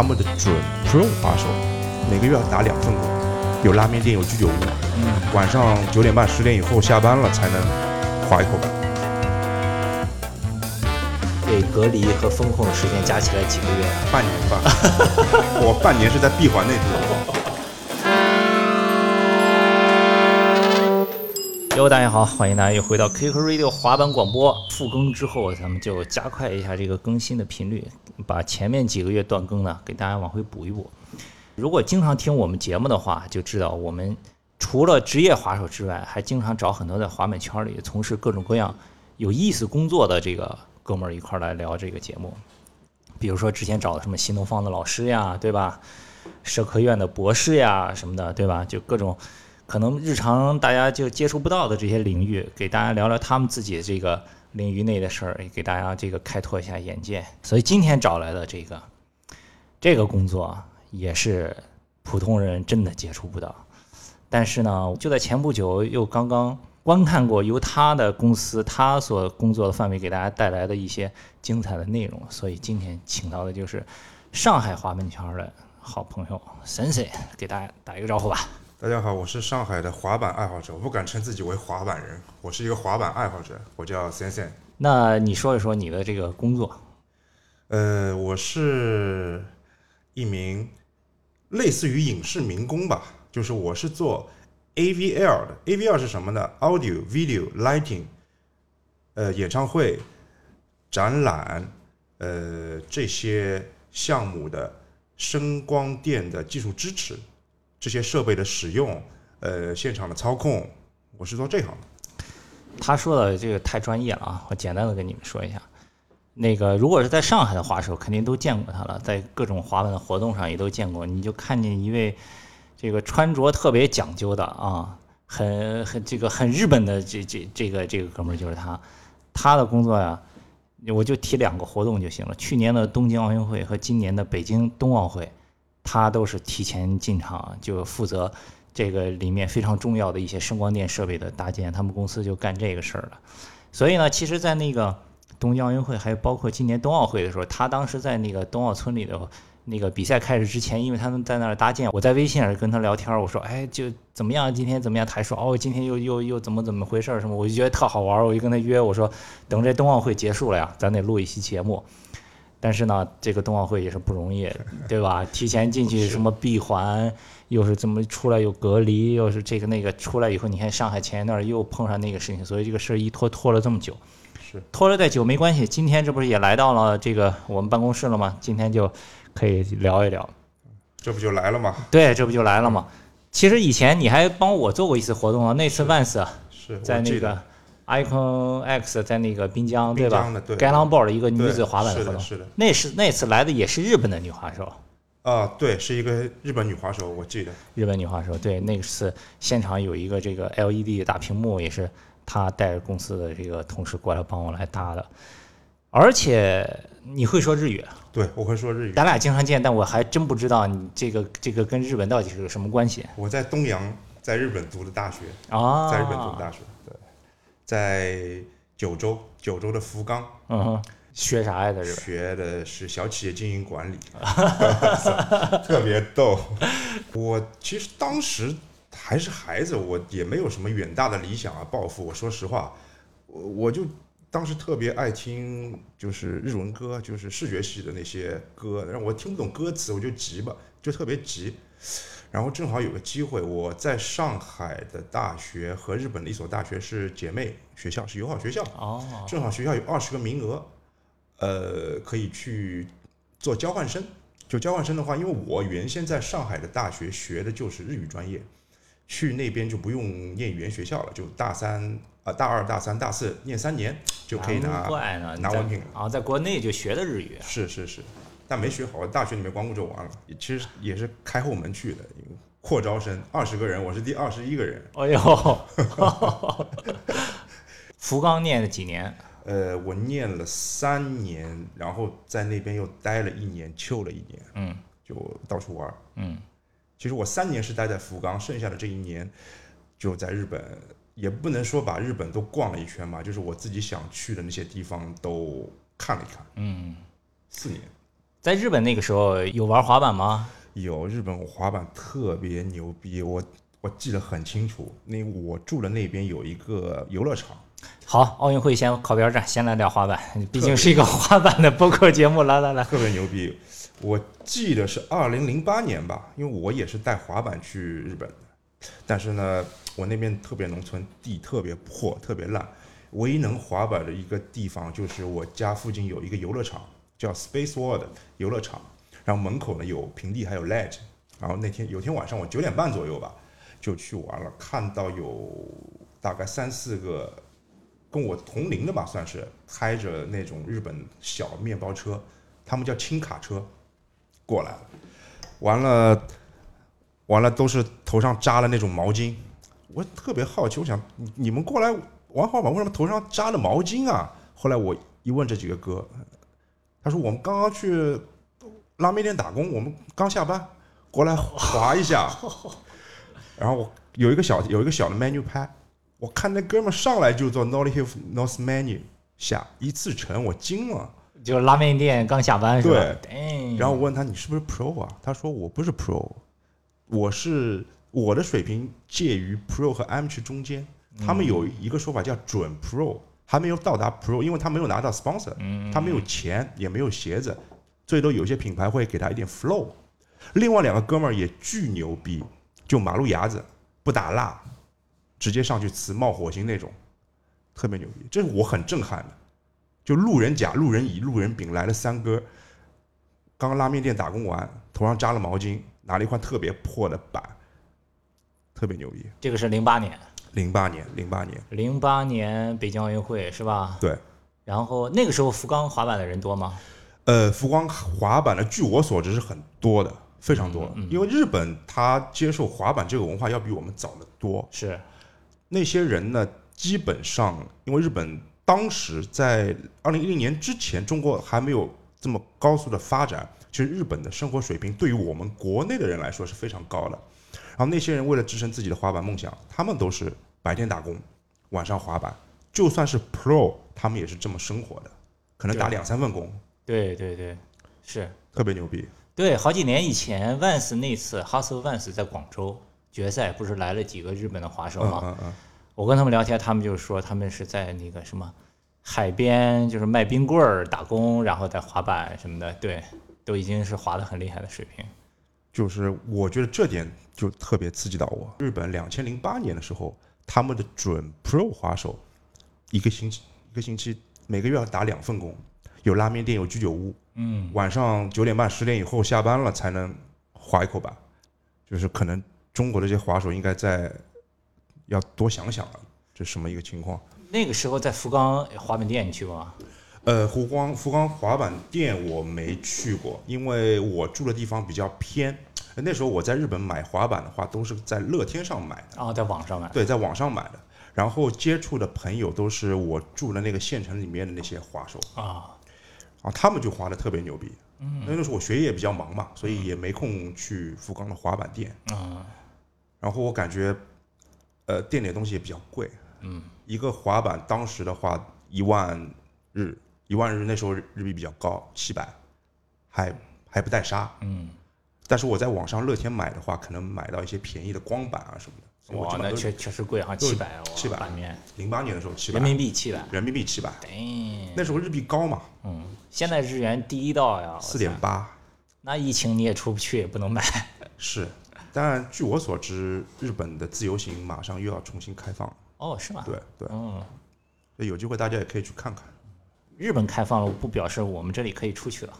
他们的准 Pro 滑手，每个月要打两份工，有拉面店，有居酒屋，晚上九点半十点以后下班了才能划一口板。被隔离和风控的时间加起来几个月啊？半年吧，我半年是在闭环内度的。哟，大家好，欢迎大家又回到 QQ Radio 滑板广播。复更之后，咱们就加快一下这个更新的频率，把前面几个月断更呢，给大家往回补一补。如果经常听我们节目的话，就知道我们除了职业滑手之外，还经常找很多在滑板圈里从事各种各样有意思工作的这个哥们儿一块儿来聊这个节目。比如说之前找的什么新东方的老师呀，对吧？社科院的博士呀，什么的，对吧？就各种。可能日常大家就接触不到的这些领域，给大家聊聊他们自己这个领域内的事儿，给大家这个开拓一下眼界。所以今天找来的这个这个工作，也是普通人真的接触不到。但是呢，就在前不久又刚刚观看过由他的公司他所工作的范围给大家带来的一些精彩的内容，所以今天请到的就是上海滑板圈的好朋友森森，给大家打一个招呼吧。大家好，我是上海的滑板爱好者，我不敢称自己为滑板人，我是一个滑板爱好者，我叫 s 森。那你说一说你的这个工作？呃，我是一名类似于影视民工吧，就是我是做 AVL 的。AVL 是什么呢？Audio、Video、Lighting，呃，演唱会、展览，呃，这些项目的声光电的技术支持。这些设备的使用，呃，现场的操控，我是做这行的。他说的这个太专业了啊！我简单的跟你们说一下，那个如果是在上海的滑手，肯定都见过他了，在各种滑板的活动上也都见过。你就看见一位这个穿着特别讲究的啊，很很这个很日本的这这这个这个哥们儿就是他。他的工作呀，我就提两个活动就行了：去年的东京奥运会和今年的北京冬奥会。他都是提前进场，就负责这个里面非常重要的一些声光电设备的搭建。他们公司就干这个事儿了。所以呢，其实，在那个东京奥运会，还有包括今年冬奥会的时候，他当时在那个冬奥村里的那个比赛开始之前，因为他们在那儿搭建，我在微信上跟他聊天，我说：“哎，就怎么样？今天怎么样？”他说：“哦，今天又又又怎么怎么回事？什么？”我就觉得特好玩，我就跟他约，我说：“等这冬奥会结束了呀，咱得录一期节目。”但是呢，这个冬奥会也是不容易，对吧？提前进去什么闭环，又是怎么出来又隔离，又是这个那个，出来以后你看上海前一段又碰上那个事情，所以这个事儿一拖拖了这么久。是拖了再久没关系，今天这不是也来到了这个我们办公室了吗？今天就可以聊一聊。这不就来了吗？对，这不就来了吗？其实以前你还帮我做过一次活动啊，那次万斯是在那个。Icon X 在那个滨江，对吧？对 g a l a n Board 一个女子滑板的活动，是的，那是那次来的也是日本的女滑手。啊，对，是一个日本女滑手，我记得。日本女滑手，对，那次现场有一个这个 LED 大屏幕，也是她带着公司的这个同事过来帮我来搭的。而且你会说日语？对，我会说日语。咱俩经常见，但我还真不知道你这个这个跟日本到底是个什么关系。我在东洋，在日本读的大学啊，在日本读的大学。在九州，九州的福冈，嗯，学啥呀？在这学的是小企业经营管理，特别逗。我其实当时还是孩子，我也没有什么远大的理想啊、抱负。我说实话，我我就当时特别爱听，就是日文歌，就是视觉系的那些歌，然后我听不懂歌词，我就急吧，就特别急。然后正好有个机会，我在上海的大学和日本的一所大学是姐妹学校，是友好学校。哦。正好学校有二十个名额，呃，可以去做交换生。就交换生的话，因为我原先在上海的大学学的就是日语专业，去那边就不用念语言学校了，就大三啊，大二、大三、大四念三年就可以拿拿文凭。啊，在国内就学的日语。是是是。但没学好，大学里面光顾着玩了。其实也是开后门去的，扩招生二十个人，我是第二十一个人。哎呦，福冈念了几年？呃，我念了三年，然后在那边又待了一年，休了一年。嗯，就到处玩。嗯，其实我三年是待在福冈，剩下的这一年就在日本，也不能说把日本都逛了一圈吧，就是我自己想去的那些地方都看了一看。嗯，四年。在日本那个时候有玩滑板吗？有日本滑板特别牛逼，我我记得很清楚。那我住的那边有一个游乐场，好，奥运会先靠边站，先来聊滑板，毕竟是一个滑板的播客节目。来来来，特别牛逼。我记得是二零零八年吧，因为我也是带滑板去日本的，但是呢，我那边特别农村，地特别破，特别烂，唯一能滑板的一个地方就是我家附近有一个游乐场，叫 Space World 游乐场，然后门口呢有平地还有 ledge，然后那天有天晚上我九点半左右吧，就去玩了，看到有大概三四个跟我同龄的吧，算是开着那种日本小面包车，他们叫轻卡车。过来了，完了，完了，都是头上扎了那种毛巾。我特别好奇，我想你们过来玩滑板，为什么头上扎了毛巾啊？后来我一问这几个哥，他说我们刚刚去拉面店打工，我们刚下班过来滑一下。然后我有一个小有一个小的 menu 拍，我看那哥们上来就做 Nolly Hill North Menu 下一次成，我惊了。就是拉面店刚下班是吧？对。然后我问他你是不是 Pro 啊？他说我不是 Pro，我是我的水平介于 Pro 和 Amateur 中间。他们有一个说法叫准 Pro，还没有到达 Pro，因为他没有拿到 sponsor，他没有钱也没有鞋子，最多有些品牌会给他一点 flow。另外两个哥们儿也巨牛逼，就马路牙子不打蜡，直接上去呲冒火星那种，特别牛逼，这是我很震撼的。就路人甲、路人乙、路人丙来了三哥，刚刚拉面店打工完，头上扎了毛巾，拿了一块特别破的板，特别牛逼。这个是零八年，零八年，零八年，零八年北京奥运会是吧？对。然后那个时候福冈滑板的人多吗？呃，福冈滑板的，据我所知是很多的，非常多。因为日本他接受滑板这个文化要比我们早得多。是。那些人呢，基本上因为日本。当时在二零一零年之前，中国还没有这么高速的发展。其实日本的生活水平对于我们国内的人来说是非常高的。然后那些人为了支撑自己的滑板梦想，他们都是白天打工，晚上滑板。就算是 Pro，他们也是这么生活的，可能打两三份工。对对对，是特别牛逼。对，好几年以前，Vans 那次 Hustle Vans 在广州决赛，不是来了几个日本的滑手吗？嗯嗯。我跟他们聊天，他们就说他们是在那个什么海边，就是卖冰棍儿打工，然后在滑板什么的，对，都已经是滑得很厉害的水平。就是我觉得这点就特别刺激到我。日本两千零八年的时候，他们的准 Pro 滑手一个星期一个星期每个月要打两份工，有拉面店，有居酒屋，嗯，晚上九点半十点以后下班了才能滑一口板。就是可能中国的这些滑手应该在。要多想想了，这什么一个情况？那个时候在福冈滑板店你去过吗？呃，福光福冈滑板店我没去过，因为我住的地方比较偏。那时候我在日本买滑板的话，都是在乐天上买的。啊，在网上买？对，在网上买的。然后接触的朋友都是我住的那个县城里面的那些滑手啊，啊，他们就滑的特别牛逼。嗯，那时候我学业比较忙嘛，所以也没空去福冈的滑板店。啊，然后我感觉。呃，店里的东西也比较贵，嗯，一个滑板当时的话一万日，一万日那时候日币比较高，七百，还还不带沙，嗯，但是我在网上乐天买的话，可能买到一些便宜的光板啊什么的，哇，那确确实贵哈，七百，七百板面，零八年的时候七百，人民币七百，人民币七百，对，那时候日币高嘛，嗯，现在日元第一道呀，四点八，那疫情你也出不去，也不能买，是。当然，据我所知，日本的自由行马上又要重新开放。哦，是吗？对对，嗯，有机会大家也可以去看看。日本开放了，不表示我们这里可以出去了。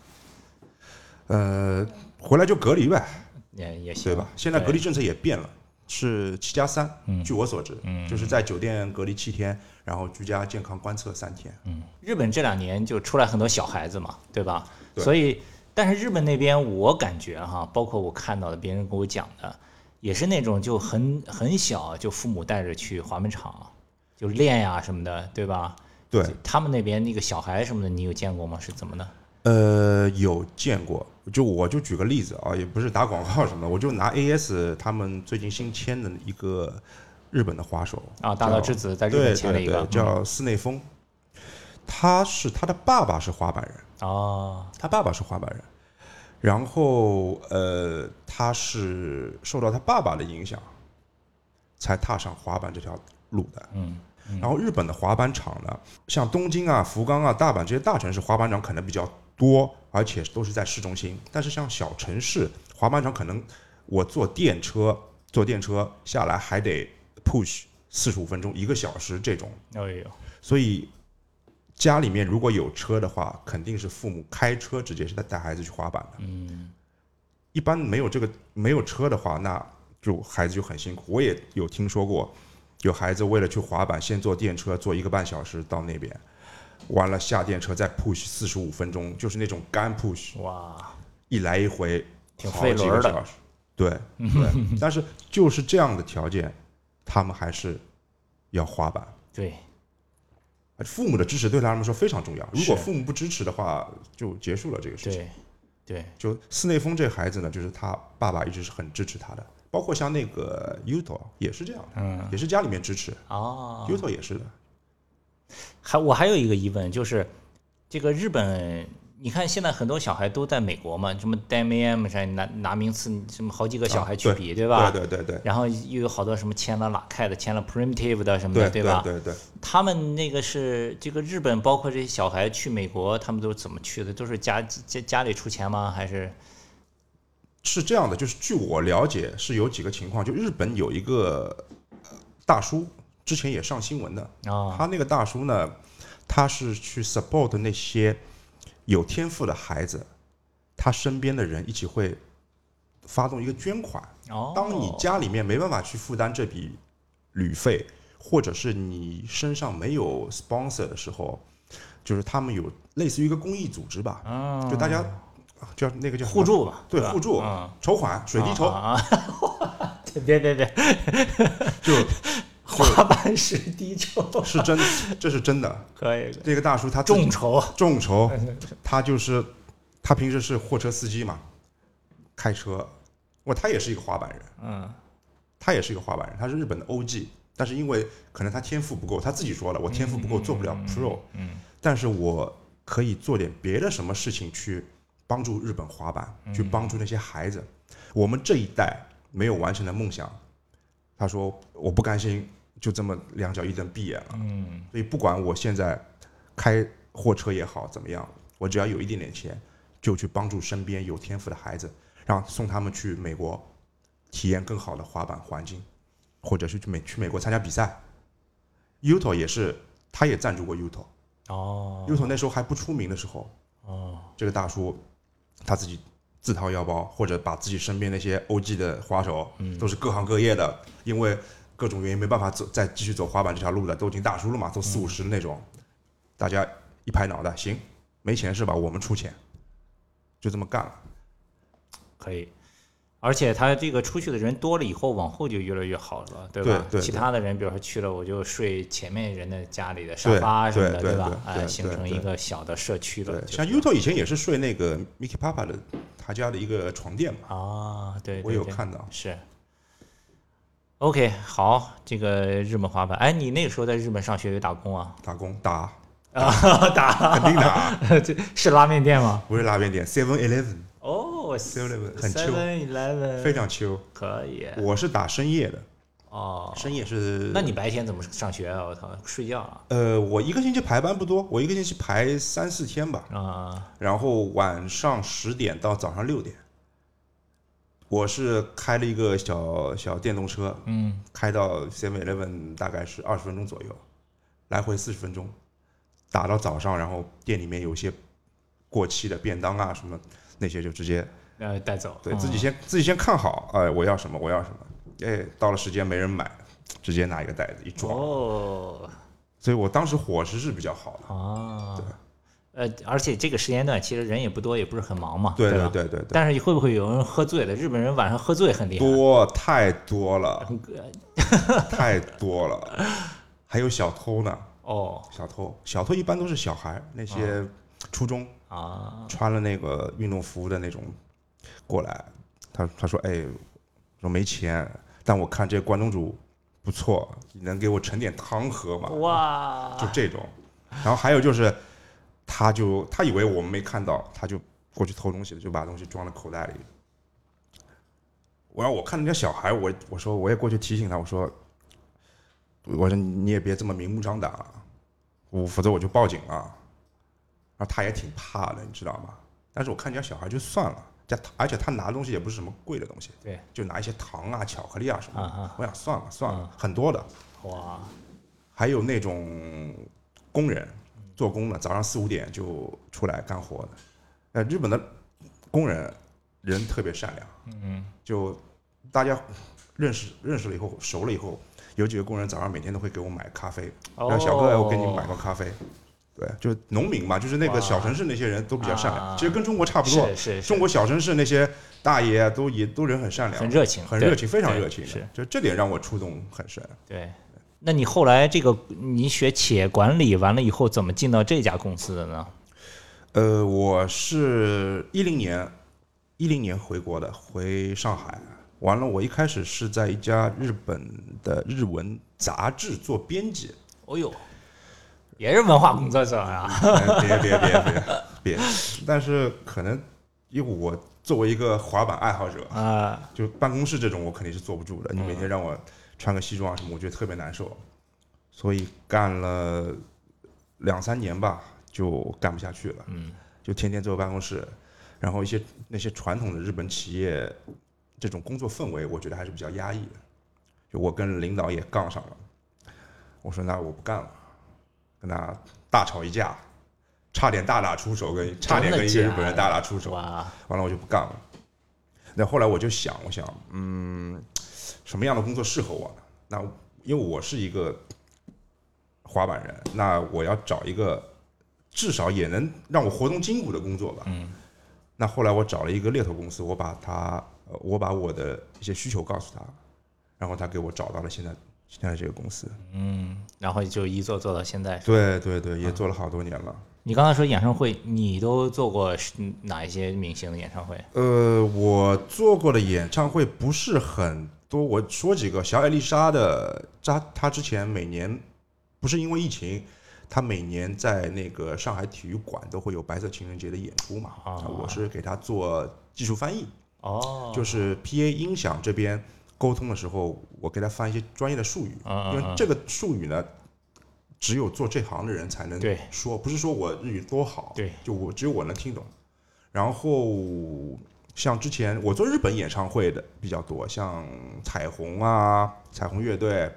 呃，回来就隔离呗，也也行，对吧？现在隔离政策也变了，是七加三。据我所知，嗯，就是在酒店隔离七天，然后居家健康观测三天。嗯，日本这两年就出来很多小孩子嘛，对吧？对。所以。但是日本那边，我感觉哈，包括我看到的，别人跟我讲的，也是那种就很很小，就父母带着去滑冰场，就练呀什么的，对吧？对。他们那边那个小孩什么的，你有见过吗？是怎么的？呃，有见过。就我就举个例子啊，也不是打广告什么的，我就拿 AS 他们最近新签的一个日本的滑手啊，大道之子在日本签了一个，叫寺内丰。他是他的爸爸是滑板人。哦，他爸爸是滑板人，然后呃，他是受到他爸爸的影响，才踏上滑板这条路的。嗯，然后日本的滑板场呢，像东京啊、福冈啊、大阪这些大城市，滑板场可能比较多，而且都是在市中心。但是像小城市滑板场，可能我坐电车，坐电车下来还得 push 四十五分钟、一个小时这种。哎呦，所以家里面如果有车的话，肯定是父母开车直接是带带孩子去滑板的。嗯，一般没有这个没有车的话，那就孩子就很辛苦。我也有听说过，有孩子为了去滑板，先坐电车坐一个半小时到那边，完了下电车再 push 四十五分钟，就是那种干 push，哇，一来一回挺好几个小时。对 对，但是就是这样的条件，他们还是要滑板。对，父母的支持对他们说非常重要。如果父母不支持的话，就结束了这个事情。对，对，就斯内峰这孩子呢，就是他爸爸一直是很支持他的，包括像那个 Uto 也是这样的，嗯，也是家里面支持、哦，Uto 也是的。还我还有一个疑问，就是这个日本，你看现在很多小孩都在美国嘛，什么 DMM 上拿拿名次，什么好几个小孩去啊比，对吧？对对对对然后又有好多什么签了拉开的，签了 Primitive 的什么的，对吧？对对，他们那个是这个日本，包括这些小孩去美国，他们都是怎么去的？都是家家家里出钱吗？还是是这样的，就是据我了解是有几个情况，就日本有一个呃大叔，之前也上新闻的，啊？他那个大叔呢，他是去 support 那些有天赋的孩子，他身边的人一起会发动一个捐款。哦，当你家里面没办法去负担这笔旅费，或者是你身上没有 sponsor 的时候，就是他们有类似于一个公益组织吧，嗯，就大家叫那个叫互，助吧，对互助嗯，筹款，水滴筹，啊，啊别别别，就 滑板水滴筹，是真，这是真的。可以这个大叔他众筹，众筹，他就是他平时是货车司机嘛，开车，哇，他也是一个滑板人。嗯。他也是一个滑板人，他是日本的 OG，但是因为可能他天赋不够，他自己说了，我天赋不够，做不了 Pro，嗯。但是我可以做点别的什么事情去帮助日本滑板，去帮助那些孩子。我们这一代没有完成的梦想，他说我不甘心就这么两脚一蹬闭眼了，嗯所以不管我现在开货车也好怎么样，我只要有一点点钱，就去帮助身边有天赋的孩子，让送他们去美国体验更好的滑板环境，或者是去美去美国参加比赛。Uto 也是，他也赞助过 Uto。哦 Uto 那时候还不出名的时候，哦这个大叔他自己自掏腰包，或者把自己身边那些 OG 的滑手，都是各行各业的，因为各种原因没办法走再继续走滑板这条路的，都已经大叔了嘛，都四五十的那种，大家一拍脑袋，行，没钱是吧？我们出钱，就这么干了。可以。而且他这个出去的人多了以后，往后就越来越好了，对吧？对对其他的人，比如说去了，我就睡前面人的家里的沙发什么的，对对吧？对哎，形成一个小的社区了。对，像 Uto 以前也是睡那个 Mickey Papa 的他家的一个床垫嘛，啊，对，我有看到。是。OK，好，这个日本滑板，哎，你那个时候在日本上学有打工啊？打工打，啊，打，肯定打，这是拉面店吗？不是拉面店，Seven Eleven 哦 Seven，Eleven 非常秋。可以我是打深夜的，哦。深夜是。那你白天怎么上学啊？我操，睡觉啊？呃，我一个星期排班不多，我一个星期排三四天吧，啊，然后晚上十点到早上六点。我是开了一个小小电动车，嗯，开到 Seven Eleven 大概是二十分钟左右，来回四十分钟，打到早上，然后店里面有些过期的便当啊什么那些就直接呃，带走，对、嗯自己先自己先看好，哎、我要什么我要什么，哎，到了时间没人买，直接拿一个袋子一装，哦。所以我当时伙食是比较好的。啊，呃，而且这个时间段其实人也不多，也不是很忙嘛，对吧？对对对对，但是会不会有人喝醉了？日本人晚上喝醉很厉害。多太多了，呃太多了，还有小偷呢，哦。小偷小偷一般都是小孩，那些初中啊，穿了那个运动服的那种过来，他他说哎，说没钱，但我看这个关东煮不错，你能给我盛点汤喝吗？哇，就这种，然后还有就是，他就他以为我们没看到，他就过去偷东西的，就把东西装在口袋里。我让我看人家小孩，我我说我也过去提醒他，我说我说你也别这么明目张胆啊，我否则我就报警了。然后他也挺怕的，你知道吗？但是我看人家小孩就算了，而且他拿的东西也不是什么贵的东西，对，就拿一些糖啊、巧克力啊什么的。啊啊我想算了算了，嗯很多的。哇，还有那种工人做工的，早上四五点就出来干活的。呃，日本的工人人特别善良，嗯，就大家认识认识了以后，熟了以后，有几个工人早上每天都会给我买咖啡，哦然后小哥，我给你买个咖啡。对，就是农民嘛，就是那个小城市那些人都比较善啊良，其实跟中国差不多。是是是中国小城市那些大爷啊都也都人很善良，很热情，很热情，非常热情的。是，就这点让我触动很深。对。那你后来这个你学企业管理完了以后，怎么进到这家公司的呢？呃，我是一零年，一零年回国的，回上海。完了，我一开始是在一家日本的日文杂志做编辑。哦呦，也是文化工作者啊。哎别别别别别！但是可能因为我作为一个滑板爱好者，啊，就办公室这种我肯定是坐不住的。你每天让我穿个西装啊什么，我觉得特别难受。所以干了两三年吧，就干不下去了。嗯，就天天坐办公室，然后一些那些传统的日本企业这种工作氛围，我觉得还是比较压抑的。就我跟领导也杠上了，我说那我不干了，跟他大吵一架，差点大打出手，跟差点跟一个日本人大打出手，哇，完了我就不干了。那后来我就想，我想，嗯，什么样的工作适合我呢？那因为我是一个滑板人，那我要找一个至少也能让我活动筋骨的工作吧。嗯。那后来我找了一个猎头公司，我把他，呃我把我的一些需求告诉他，然后他给我找到了现在现在这个公司。嗯，然后就一做做到现在。对对对，也做了好多年了。你刚才说演唱会，你都做过是哪一些明星的演唱会？呃，我做过的演唱会不是很多，我说几个。小艾丽莎的，她她之前每年不是因为疫情，她每年在那个上海体育馆都会有白色情人节的演出嘛。啊我是给她做技术翻译，哦，就是 PA 音响这边沟通的时候，我给他翻一些专业的术语，因为这个术语呢，只有做这行的人才能对。说，不是说我日语多好，对，就我只有我能听懂。然后像之前我做日本演唱会的比较多，像彩虹啊、彩虹乐队，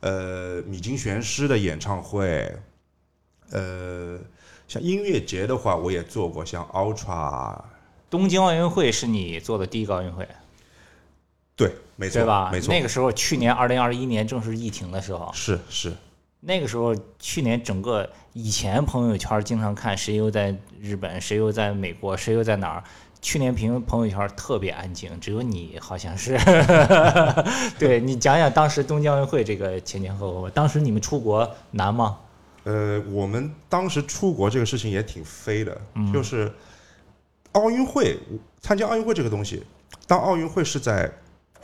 呃，米津玄师的演唱会，呃，像音乐节的话，我也做过，像 Ultra，东京奥运会是你做的第一个奥运会，对，没错，对吧？没错，那个时候，去年二零二一年正是疫情的时候，是是，那个时候，去年整个以前朋友圈经常看谁又在日本，谁又在美国，谁又在哪儿。去年平朋友圈特别安静，只有你好像是。对你讲讲当时东京奥运会这个前前后后，当时你们出国难吗？呃，我们当时出国这个事情也挺飞的，嗯就是奥运会参加奥运会这个东西，当奥运会是在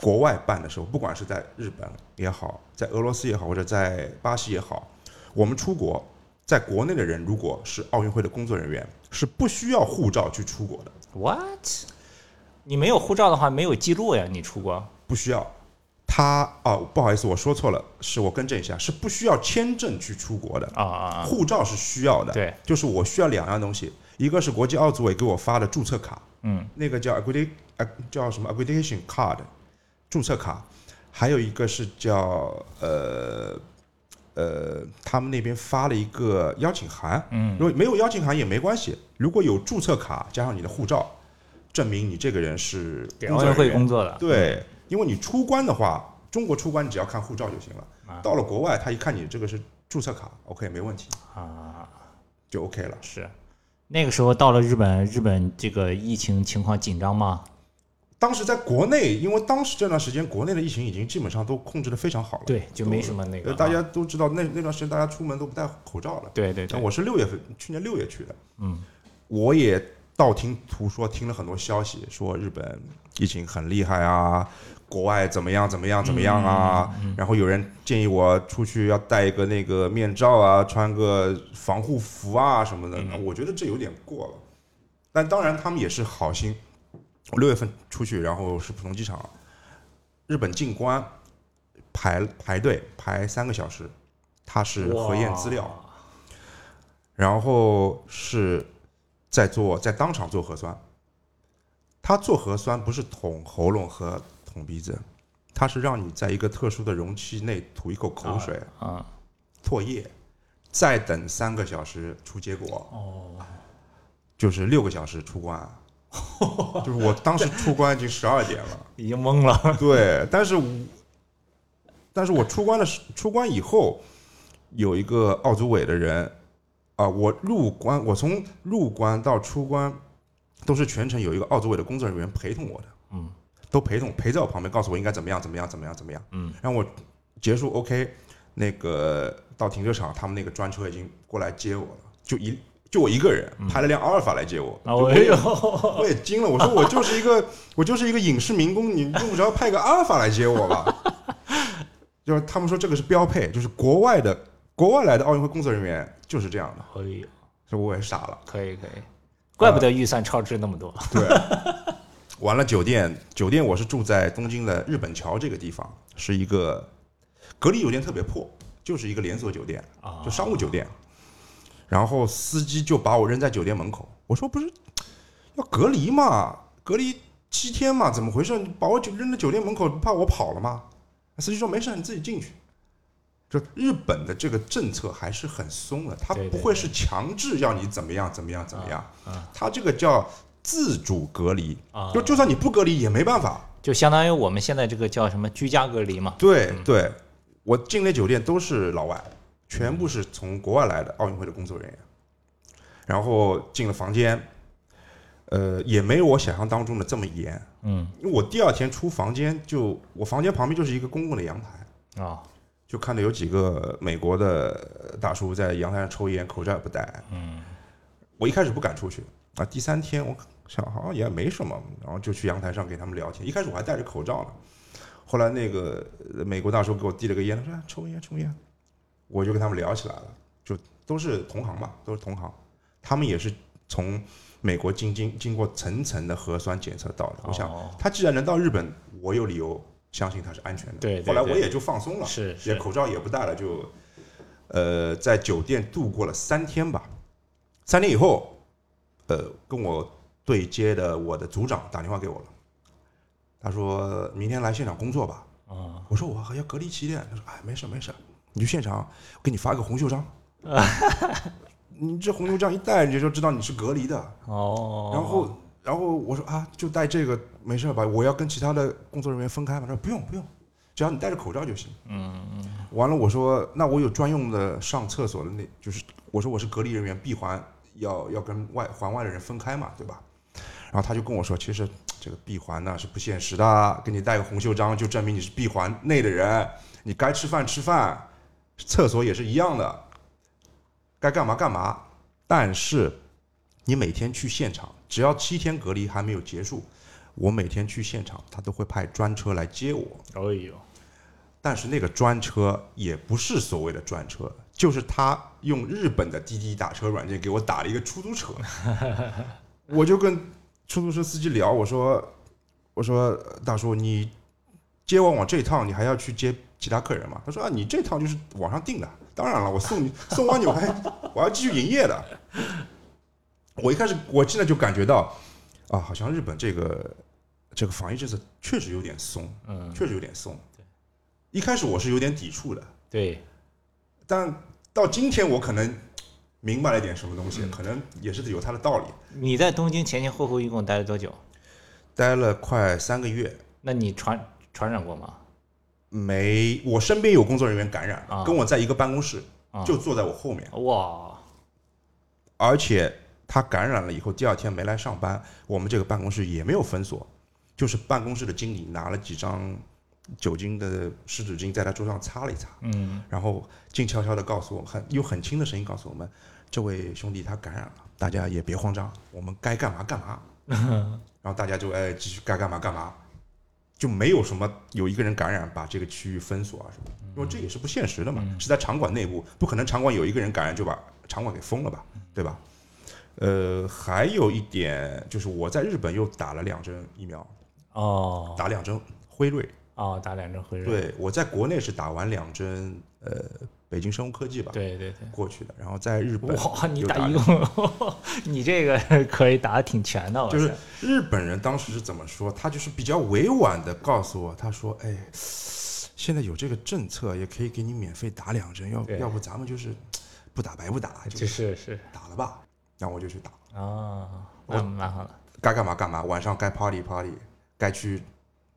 国外办的时候，不管是在日本也好，在俄罗斯也好，或者在巴西也好，我们出国，在国内的人如果是奥运会的工作人员，是不需要护照去出国的，What？你没有护照的话，没有记录呀，你出国。不需要。他哦，不好意思，我说错了，是我更正一下，是不需要签证去出国的。啊啊啊！护照是需要的，对，就是我需要两样东西，一个是国际奥组委给我发的注册卡，嗯，那个叫 accredit 呃叫什么 accreditation card 注册卡，还有一个是叫呃呃他们那边发了一个邀请函，嗯，如果没有邀请函也没关系，如果有注册卡加上你的护照，证明你这个人是给奥运会工作的。对，因为你出关的话，中国出关你只要看护照就行了。啊到了国外，他一看你这个是注册卡，OK 没问题，啊，就 OK 了。是。那个时候到了日本，日本这个疫情情况紧张吗？当时在国内，因为当时这段时间国内的疫情已经基本上都控制的非常好了，对，就没什么那个。大家都知道那那段时间大家出门都不戴口罩了。对对对，那我是六月份，去年六月去的，嗯，我也道听途说，听了很多消息，说日本疫情很厉害啊，国外怎么样怎么样怎么样啊，嗯然后有人建议我出去要戴一个那个面罩啊，穿个防护服啊什么的，嗯我觉得这有点过了。但当然他们也是好心。我六月份出去，然后是浦东机场，日本进关排排队排三个小时，他是核验资料，然后是在做在当场做核酸。他做核酸不是捅喉咙和捅鼻子，他是让你在一个特殊的容器内吐一口口水，啊，唾液，再等三个小时出结果，哦，就是六个小时出关。就是我当时出关已经十二点了，已经懵了。对，但是我但是我出关的时出关以后，有一个奥组委的人啊，我入关，我从入关到出关都是全程有一个奥组委的工作人员陪同我的，嗯，都陪同陪在我旁边，告诉我应该怎么样怎么样怎么样怎么样，嗯，让我结束 OK，那个到停车场，他们那个专车已经过来接我了，就一就我一个人，派了辆阿尔法来接我，我也 我也惊了，我说我就是一个 我就是一个影视民工，你用不着派个阿尔法来接我吧？就是他们说这个是标配，就是国外的国外来的奥运会工作人员就是这样的，哎以我也傻了。可以可以，怪不得预算超支那么多。对，完了酒店，酒店我是住在东京的日本桥这个地方，是一个隔离酒店，特别破，就是一个连锁酒店，啊就商务酒店。然后司机就把我扔在酒店门口，我说不是要隔离嘛，隔离七天嘛，怎么回事？你把我酒扔在酒店门口，不怕我跑了吗？司机说没事，你自己进去。就日本的这个政策还是很松的，他不会是强制要你怎么样怎么样怎么样，啊他这个叫自主隔离，啊，就就算你不隔离也没办法。就相当于我们现在这个叫什么居家隔离嘛。对对，我进那酒店都是老外，全部是从国外来的奥运会的工作人员。然后进了房间，呃，也没有我想象当中的这么严。嗯因为我第二天出房间就，我房间旁边就是一个公共的阳台，啊就看到有几个美国的大叔在阳台上抽烟，口罩也不戴。嗯我一开始不敢出去啊，第三天我想好像也没什么，然后就去阳台上给他们聊天。一开始我还戴着口罩呢，后来那个呃美国大叔给我递了个烟，他说、啊、抽烟抽烟，我就跟他们聊起来了，就都是同行嘛，都是同行，他们也是从美国经经经过层层的核酸检测到的。我想哦他既然能到日本，我有理由相信他是安全的。对后来我也就放松了，也口罩也不戴了，就呃在酒店度过了三天吧。三天以后，呃，跟我对接的我的组长打电话给我了，他说明天来现场工作吧。啊我说我还要隔离七天，他说哎没事没事，你去现场，我给你发个红袖章。你这红袖章一戴，你就知道你是隔离的。哦，然后，然后我说啊，就戴这个没事吧？我要跟其他的工作人员分开吗？他说不用不用，只要你戴着口罩就行。嗯完了，我说那我有专用的上厕所的那，就是我说我是隔离人员，闭环要要跟外环外的人分开嘛，对吧？然后他就跟我说，其实这个闭环呢是不现实的，给你戴个红袖章就证明你是闭环内的人，你该吃饭吃饭，厕所也是一样的，该干嘛干嘛。但是你每天去现场，只要七天隔离还没有结束，我每天去现场，他都会派专车来接我。哎呦，但是那个专车也不是所谓的专车，就是他用日本的滴滴打车软件给我打了一个出租车。我就跟出租车司机聊，我说：“我说大叔，你接我往这趟，你还要去接其他客人嘛？”他说：“啊，你这趟就是网上订的，当然了，我送你 送完你我还我要继续营业的。”我一开始我现在就感觉到啊，好像日本这个这个防疫政策确实有点松。嗯，确实有点松。一开始我是有点抵触的，对，但到今天我可能明白了一点什么东西，可能也是有它的道理。你在东京前前后后一共待了多久？待了快三个月，那你传传染过吗？没我身边有工作人员感染，啊。跟我在一个办公室，啊。就坐在我后面，哇，而且他感染了以后，第二天没来上班，我们这个办公室也没有封锁，就是办公室的经理拿了几张酒精的湿纸巾在他桌上擦了一擦，嗯，然后静悄悄地告诉我们，很用很轻的声音告诉我们，这位兄弟他感染了，大家也别慌张，我们该干嘛干嘛。然后大家就哎继续该干嘛干嘛，就没有什么有一个人感染把这个区域封锁啊什么，因为这也是不现实的嘛，是在场馆内部，不可能场馆有一个人感染就把场馆给封了吧，对吧？呃，还有一点就是我在日本又打了两针疫苗，哦打两针辉瑞。哦，打两针辉瑞。对我在国内是打完两针，呃，北京生物科技吧，对对对。过去的。然后在日本，哇，你打一共，你这个可以打的挺全的，哇就是日本人当时是怎么说？他就是比较委婉的告诉我，他说：“哎，现在有这个政策，也可以给你免费打两针，要对要不咱们就是不打白不打，就是是打了吧。”然后我就去打，啊，那蛮好的。该干嘛干嘛，晚上该 party party，该去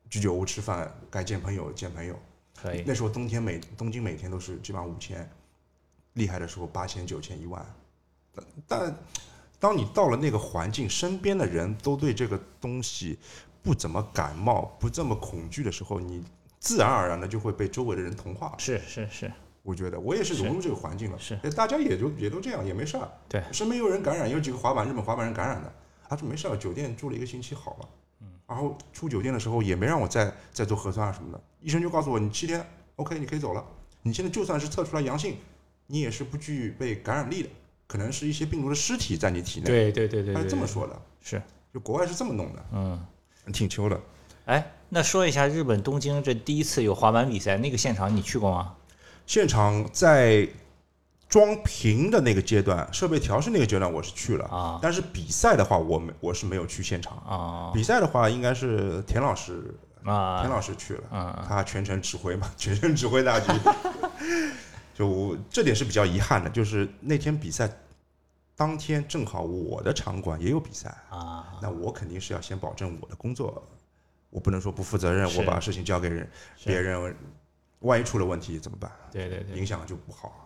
居酒屋吃饭，该见朋友见朋友。可以，那时候冬天每东京每天都是基本上五千，厉害的时候八千、九千、一万。但但当你到了那个环境，身边的人都对这个东西不怎么感冒、不这么恐惧的时候，你自然而然的就会被周围的人同化。是是是，我觉得我也是融入这个环境了，是哎大家也就也都这样，也没事儿。对身边有人感染，有几个滑板日本滑板人感染的，他说没事儿，酒店住了一个星期好了。嗯然后出酒店的时候也没让我再再做核酸啊什么的，医生就告诉我你七天 OK 你可以走了。你现在就算是测出来阳性，你也是不具备感染力的，可能是一些病毒的尸体在你体内。对对对对他是这么说的，是，就国外是这么弄的，嗯。挺秋的。哎，那说一下日本东京这第一次有滑板比赛，那个现场你去过吗？现场在装屏的那个阶段，设备调试那个阶段我是去了，啊但是比赛的话我没我是没有去现场。啊比赛的话应该是田老师啊，田啊老师去了。啊他全程指挥嘛，全程指挥大局。就我这点是比较遗憾的，就是那天比赛当天正好我的场馆也有比赛，啊，那我肯定是要先保证我的工作，我不能说不负责任，我把事情交给人别人，万一出了问题怎么办？对对对，影响就不好。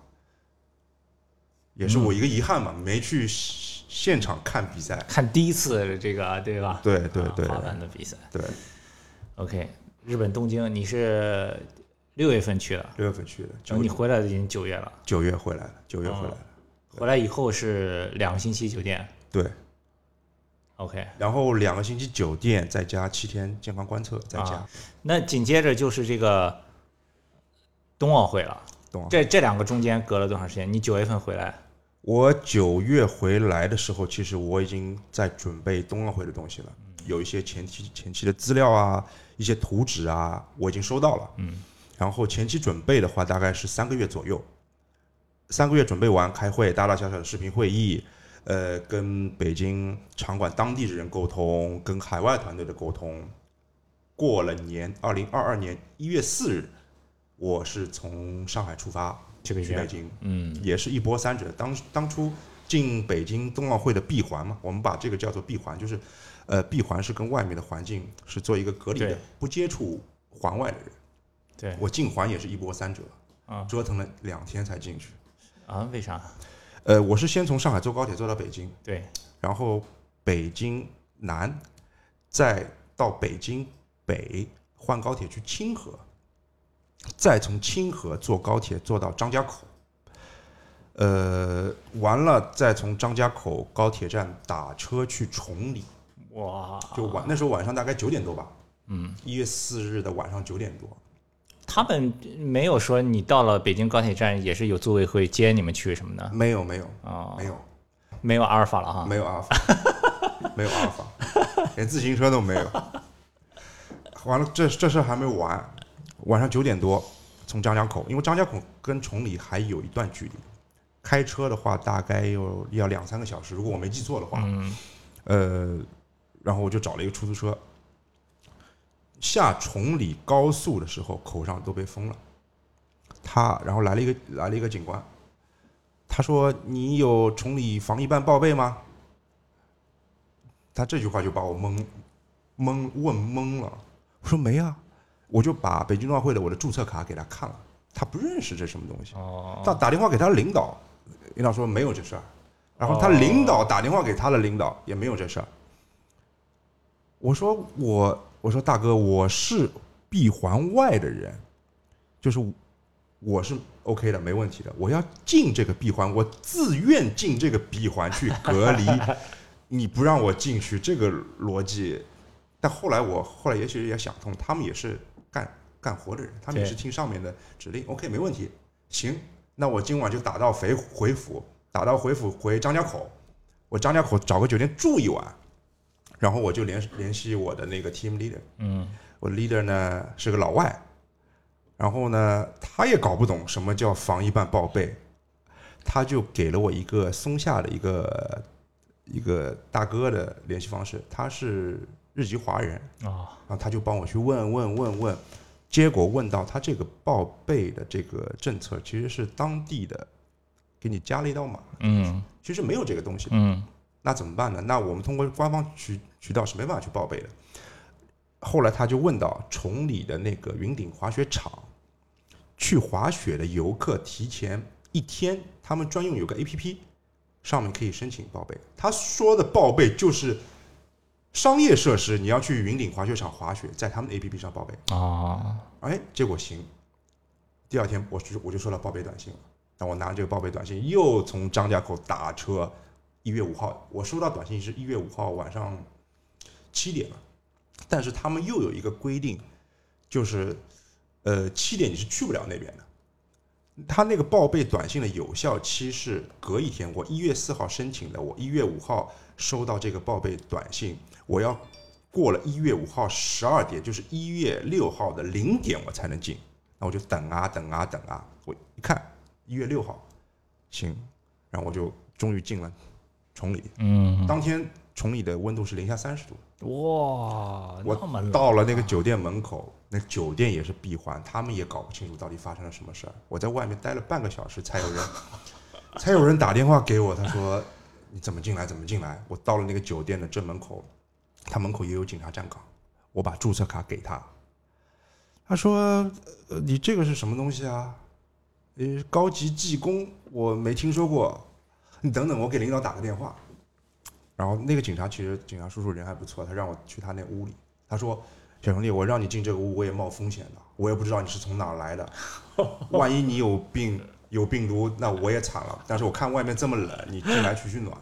也是我一个遗憾嘛，没去现场看比赛。看第一次这个对吧？对对对啊滑板的比赛。对，OK，日本东京你是六月份去的，六月份去的，然后你回来的已经九月了，九月回来了，九月回来了。回来以后是两个星期酒店。对，OK，然后两个星期酒店，再加七天健康观测，再加啊，那紧接着就是这个冬奥会了。这这两个中间隔了多长时间？你九月份回来我九月回来的时候，其实我已经在准备冬奥会的东西了，有一些前期前期的资料啊，一些图纸啊，我已经收到了。嗯，然后前期准备的话，大概是三个月左右，三个月准备完，开会，大大小小的视频会议，呃，跟北京场馆当地的人沟通，跟海外团队的沟通。过了年，二零二二年一月四日，我是从上海出发这个月，去北京。嗯也是一波三折。当当初进北京冬奥会的闭环嘛，我们把这个叫做闭环，就是呃闭环是跟外面的环境是做一个隔离的，不接触环外的人。对我进环也是一波三折，啊折腾了两天才进去。啊，为啥？呃，我是先从上海坐高铁坐到北京，对，然后北京南，再到北京北换高铁去清河，再从清河坐高铁坐到张家口，呃，完了再从张家口高铁站打车去崇礼，哇，就晚那时候晚上大概九点多吧，啊嗯，一月四日的晚上九点多，他们没有说你到了北京高铁站也是有座位会接你们去什么的没有没有啊？没有。没有阿尔法了哈。没有阿尔法，没有阿尔法，连自行车都没有。完了，这这事还没完，晚上九点多从张家口，因为张家口跟崇礼还有一段距离，开车的话大概有要两三个小时，如果我没记错的话。嗯呃，然后我就找了一个出租车，下崇礼高速的时候口上都被封了。他然后来了一个来了一个警官，他说：“你有崇礼防疫办报备吗？”他这句话就把我懵懵问懵了。我说没啊，我就把北京冬奥会的我的注册卡给他看了，他不认识这什么东西。哦，打打电话给他领导，领导说没有这事儿，然后他哦领导打电话给他的领导也没有这事儿。我说我我说大哥，我是闭环外的人，就是我是 OK 的，没问题的。我要进这个闭环，我自愿进这个闭环去隔离，你不让我进去，这个逻辑。但后来我后来也许也想通，他们也是干干活的人，他们也是听上面的指令，OK 没问题。行，那我今晚就打到回回府，打到回府回张家口，我张家口找个酒店住一晚，然后我就联联系我的那个 team leader，嗯我 leader 呢是个老外，然后呢他也搞不懂什么叫防疫办报备，他就给了我一个松下的一个一个大哥的联系方式，他是日籍华人，啊然后他就帮我去问问问问，结果问到他这个报备的这个政策其实是当地的给你加了一道码，嗯其实没有这个东西的。嗯那怎么办呢？那我们通过官方渠渠道是没办法去报备的。后来他就问到崇礼的那个云顶滑雪场，去滑雪的游客提前一天，他们专用有个 APP，上面可以申请报备。他说的报备就是商业设施，你要去云顶滑雪场滑雪，在他们的 APP 上报备。啊哎，结果行。第二天我就我就收到报备短信了，那我拿着这个报备短信又从张家口打车，一月五号，我收到短信是一月五号晚上七点了，但是他们又有一个规定，就是呃七点你是去不了那边的。他那个报备短信的有效期是隔一天，我一月四号申请的，我一月五号收到这个报备短信，我要过了一月五号十二点，就是一月六号的零点我才能进。那我就等啊等啊等啊，我一看一月六号，行，然后我就终于进了崇礼。嗯当天崇礼的温度是零下三十度，哇，我到了那个酒店门口，那酒店也是闭环，他们也搞不清楚到底发生了什么事儿。我在外面待了半个小时，才有人 才有人打电话给我，他说你怎么进来？怎么进来？我到了那个酒店的正门口，他门口也有警察站岗，我把注册卡给他，他说呃你这个是什么东西啊？呃，高级技工我没听说过，你等等，我给领导打个电话。然后那个警察其实警察叔叔人还不错，他让我去他那屋里，他说：“小兄弟，我让你进这个屋，我也冒风险的，我也不知道你是从哪儿来的，万一你有病有病毒，那我也惨了。但是我看外面这么冷，你进来取取暖。”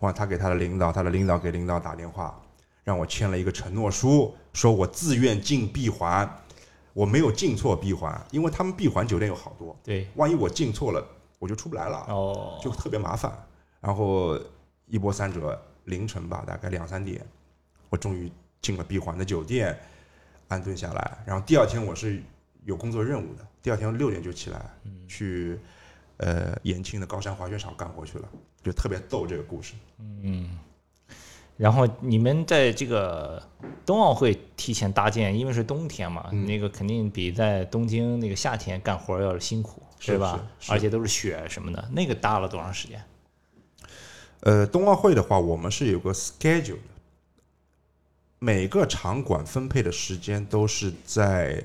哇，他给他的领导，他的领导给领导打电话，让我签了一个承诺书，说我自愿进闭环，我没有进错闭环，因为他们闭环酒店有好多，对万一我进错了，我就出不来了。哦，就特别麻烦。然后一波三折，凌晨吧，大概两三点，我终于进了闭环的酒店，安顿下来。然后第二天我是有工作任务的，第二天六点就起来，去呃延庆的高山滑雪场干活去了，就特别逗这个故事。嗯。然后你们在这个冬奥会提前搭建，因为是冬天嘛，嗯那个肯定比在东京那个夏天干活要辛苦，是对吧？是是而且都是雪什么的，那个搭了多长时间？呃，冬奥会的话，我们是有个 schedule 的，每个场馆分配的时间都是在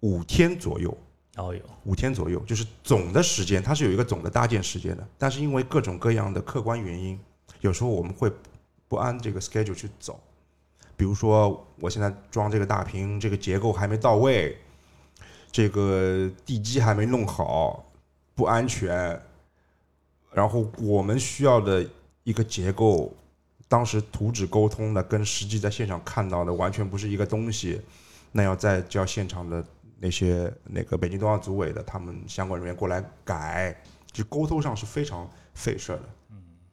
五天左右。哦有，五天左右，就是总的时间，它是有一个总的搭建时间的。但是因为各种各样的客观原因，有时候我们会不按这个 schedule 去走。比如说，我现在装这个大屏，这个结构还没到位，这个地基还没弄好，不安全。然后我们需要的一个结构，当时图纸沟通的跟实际在现场看到的完全不是一个东西，那要再叫现场的那些那个北京冬奥组委的他们相关人员过来改，就沟通上是非常费事儿的。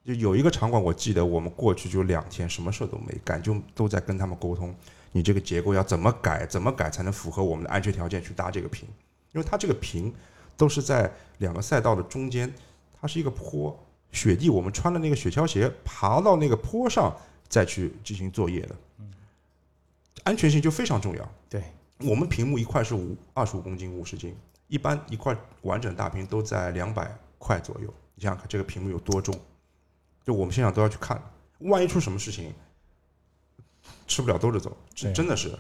就有一个场馆，我记得我们过去就两天，什么事都没干，就都在跟他们沟通，你这个结构要怎么改，怎么改才能符合我们的安全条件去搭这个屏，因为它这个屏都是在两个赛道的中间，它是一个坡，雪地，我们穿了那个雪橇鞋爬到那个坡上再去进行作业的，安全性就非常重要。对，我们屏幕一块是五二十五公斤、五十斤，一般一块完整大屏都在两百块左右。你想想看，这个屏幕有多重？就我们现场都要去看，万一出什么事情，吃不了兜着走，这真的是，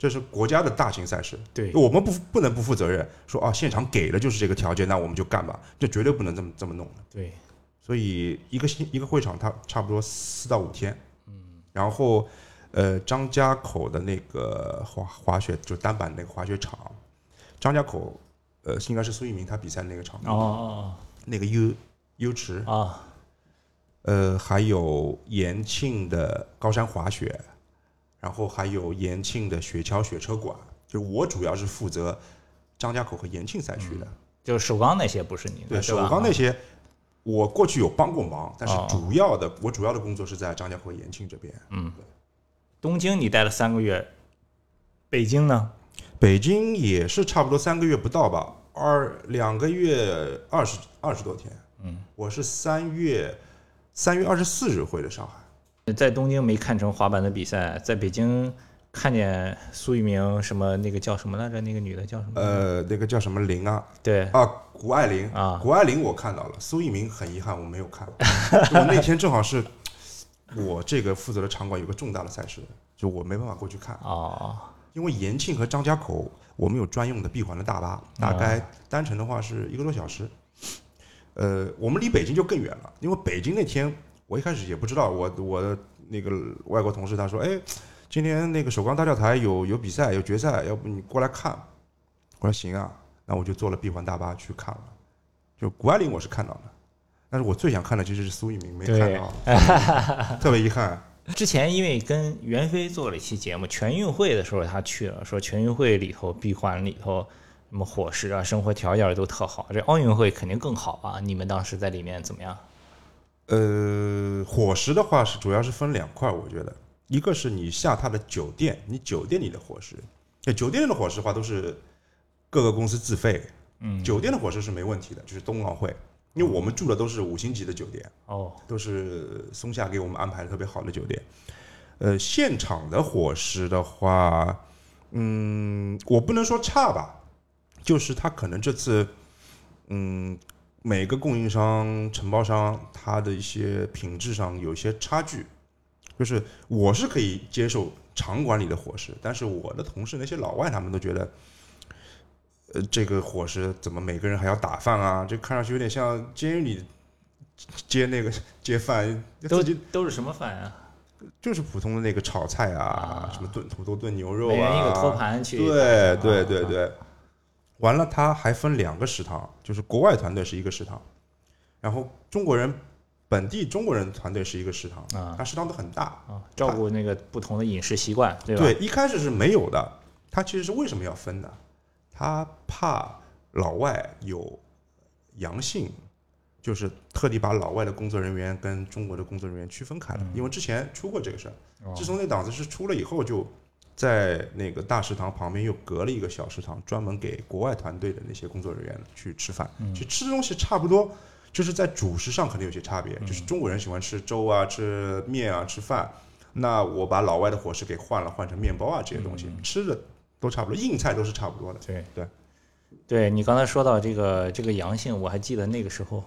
这是国家的大型赛事，对，我们不不能不负责任，说啊现场给的就是这个条件，那我们就干吧，这绝对不能这么这么弄的。对，所以一个星一个会场，它差不多四到五天。嗯，然后呃，张家口的那个滑滑雪就单板那个滑雪场，张家口呃应该是苏翊鸣他比赛那个场地，哦哦那个 U U 池，哦啊，呃，还有延庆的高山滑雪，然后还有延庆的雪橇雪车馆，就我主要是负责张家口和延庆赛区的。就是首钢那些不是你的，对，首钢那些我过去有帮过忙，但是哦主要的、我主要的工作是在张家口延庆这边。嗯东京你待了三个月，北京呢？北京也是差不多三个月不到吧，二两个月二十二十多天。嗯，我是三月三月二十四日回的上海。在东京没看成滑板的比赛，在北京看见苏翊鸣什么那个叫什么来着？那个女的叫什么？呃，那个叫什么林啊？对，啊，谷爱凌啊谷爱凌我看到了，苏翊鸣很遗憾我没有看。我那天正好是我这个负责的场馆有个重大的赛事，就我没办法过去看，哦，因为延庆和张家口我们有专用的闭环的大巴，大概单程的话是一个多小时。呃，我们离北京就更远了，因为北京那天我一开始也不知道，我我的那个外国同事他说，哎，今天那个首钢大教台有有比赛有决赛，要不你过来看？我说行啊，那我就坐了闭环大巴去看了。就谷爱凌我是看到了，但是我最想看的其实是苏翊鸣，没看到，特别遗憾。之前因为跟袁飞做了一期节目，全运会的时候他去了，说全运会里头闭环里头什么伙食啊、生活条件都特好，这奥运会肯定更好啊。你们当时在里面怎么样？呃，伙食的话是主要是分两块，我觉得，一个是你下榻的酒店，你酒店里的伙食，对，酒店里的伙食的话都是各个公司自费，嗯，酒店的伙食是没问题的，就是冬奥会，因为我们住的都是五星级的酒店，哦，都是松下给我们安排的特别好的酒店。呃，现场的伙食的话，嗯，我不能说差吧，就是他可能这次，嗯，每个供应商、承包商他的一些品质上有一些差距。就是我是可以接受场馆里的伙食，但是我的同事那些老外他们都觉得，呃，这个伙食怎么每个人还要打饭啊？这看上去有点像监狱里接那个接饭，都都是什么饭啊？就是普通的那个炒菜啊，什么炖土豆炖牛肉啊，一个托盘去。对对啊对对，完了，他还分两个食堂，就是国外团队是一个食堂，然后中国人本地中国人团队是一个食堂，啊他食堂都很大。啊，照顾那个不同的饮食习惯，对吧？对，一开始是没有的，他其实是为什么要分的？他怕老外有阳性。就是特地把老外的工作人员跟中国的工作人员区分开了，因为之前出过这个事自从那档子事出了以后，就在那个大食堂旁边又隔了一个小食堂，专门给国外团队的那些工作人员去吃饭。其实吃的东西差不多，就是在主食上可能有些差别。就是中国人喜欢吃粥啊、吃面啊、吃饭，那我把老外的伙食给换了，换成面包啊这些东西，吃的都差不多，硬菜都是差不多的。对对，对你刚才说到这个这个阳性，我还记得那个时候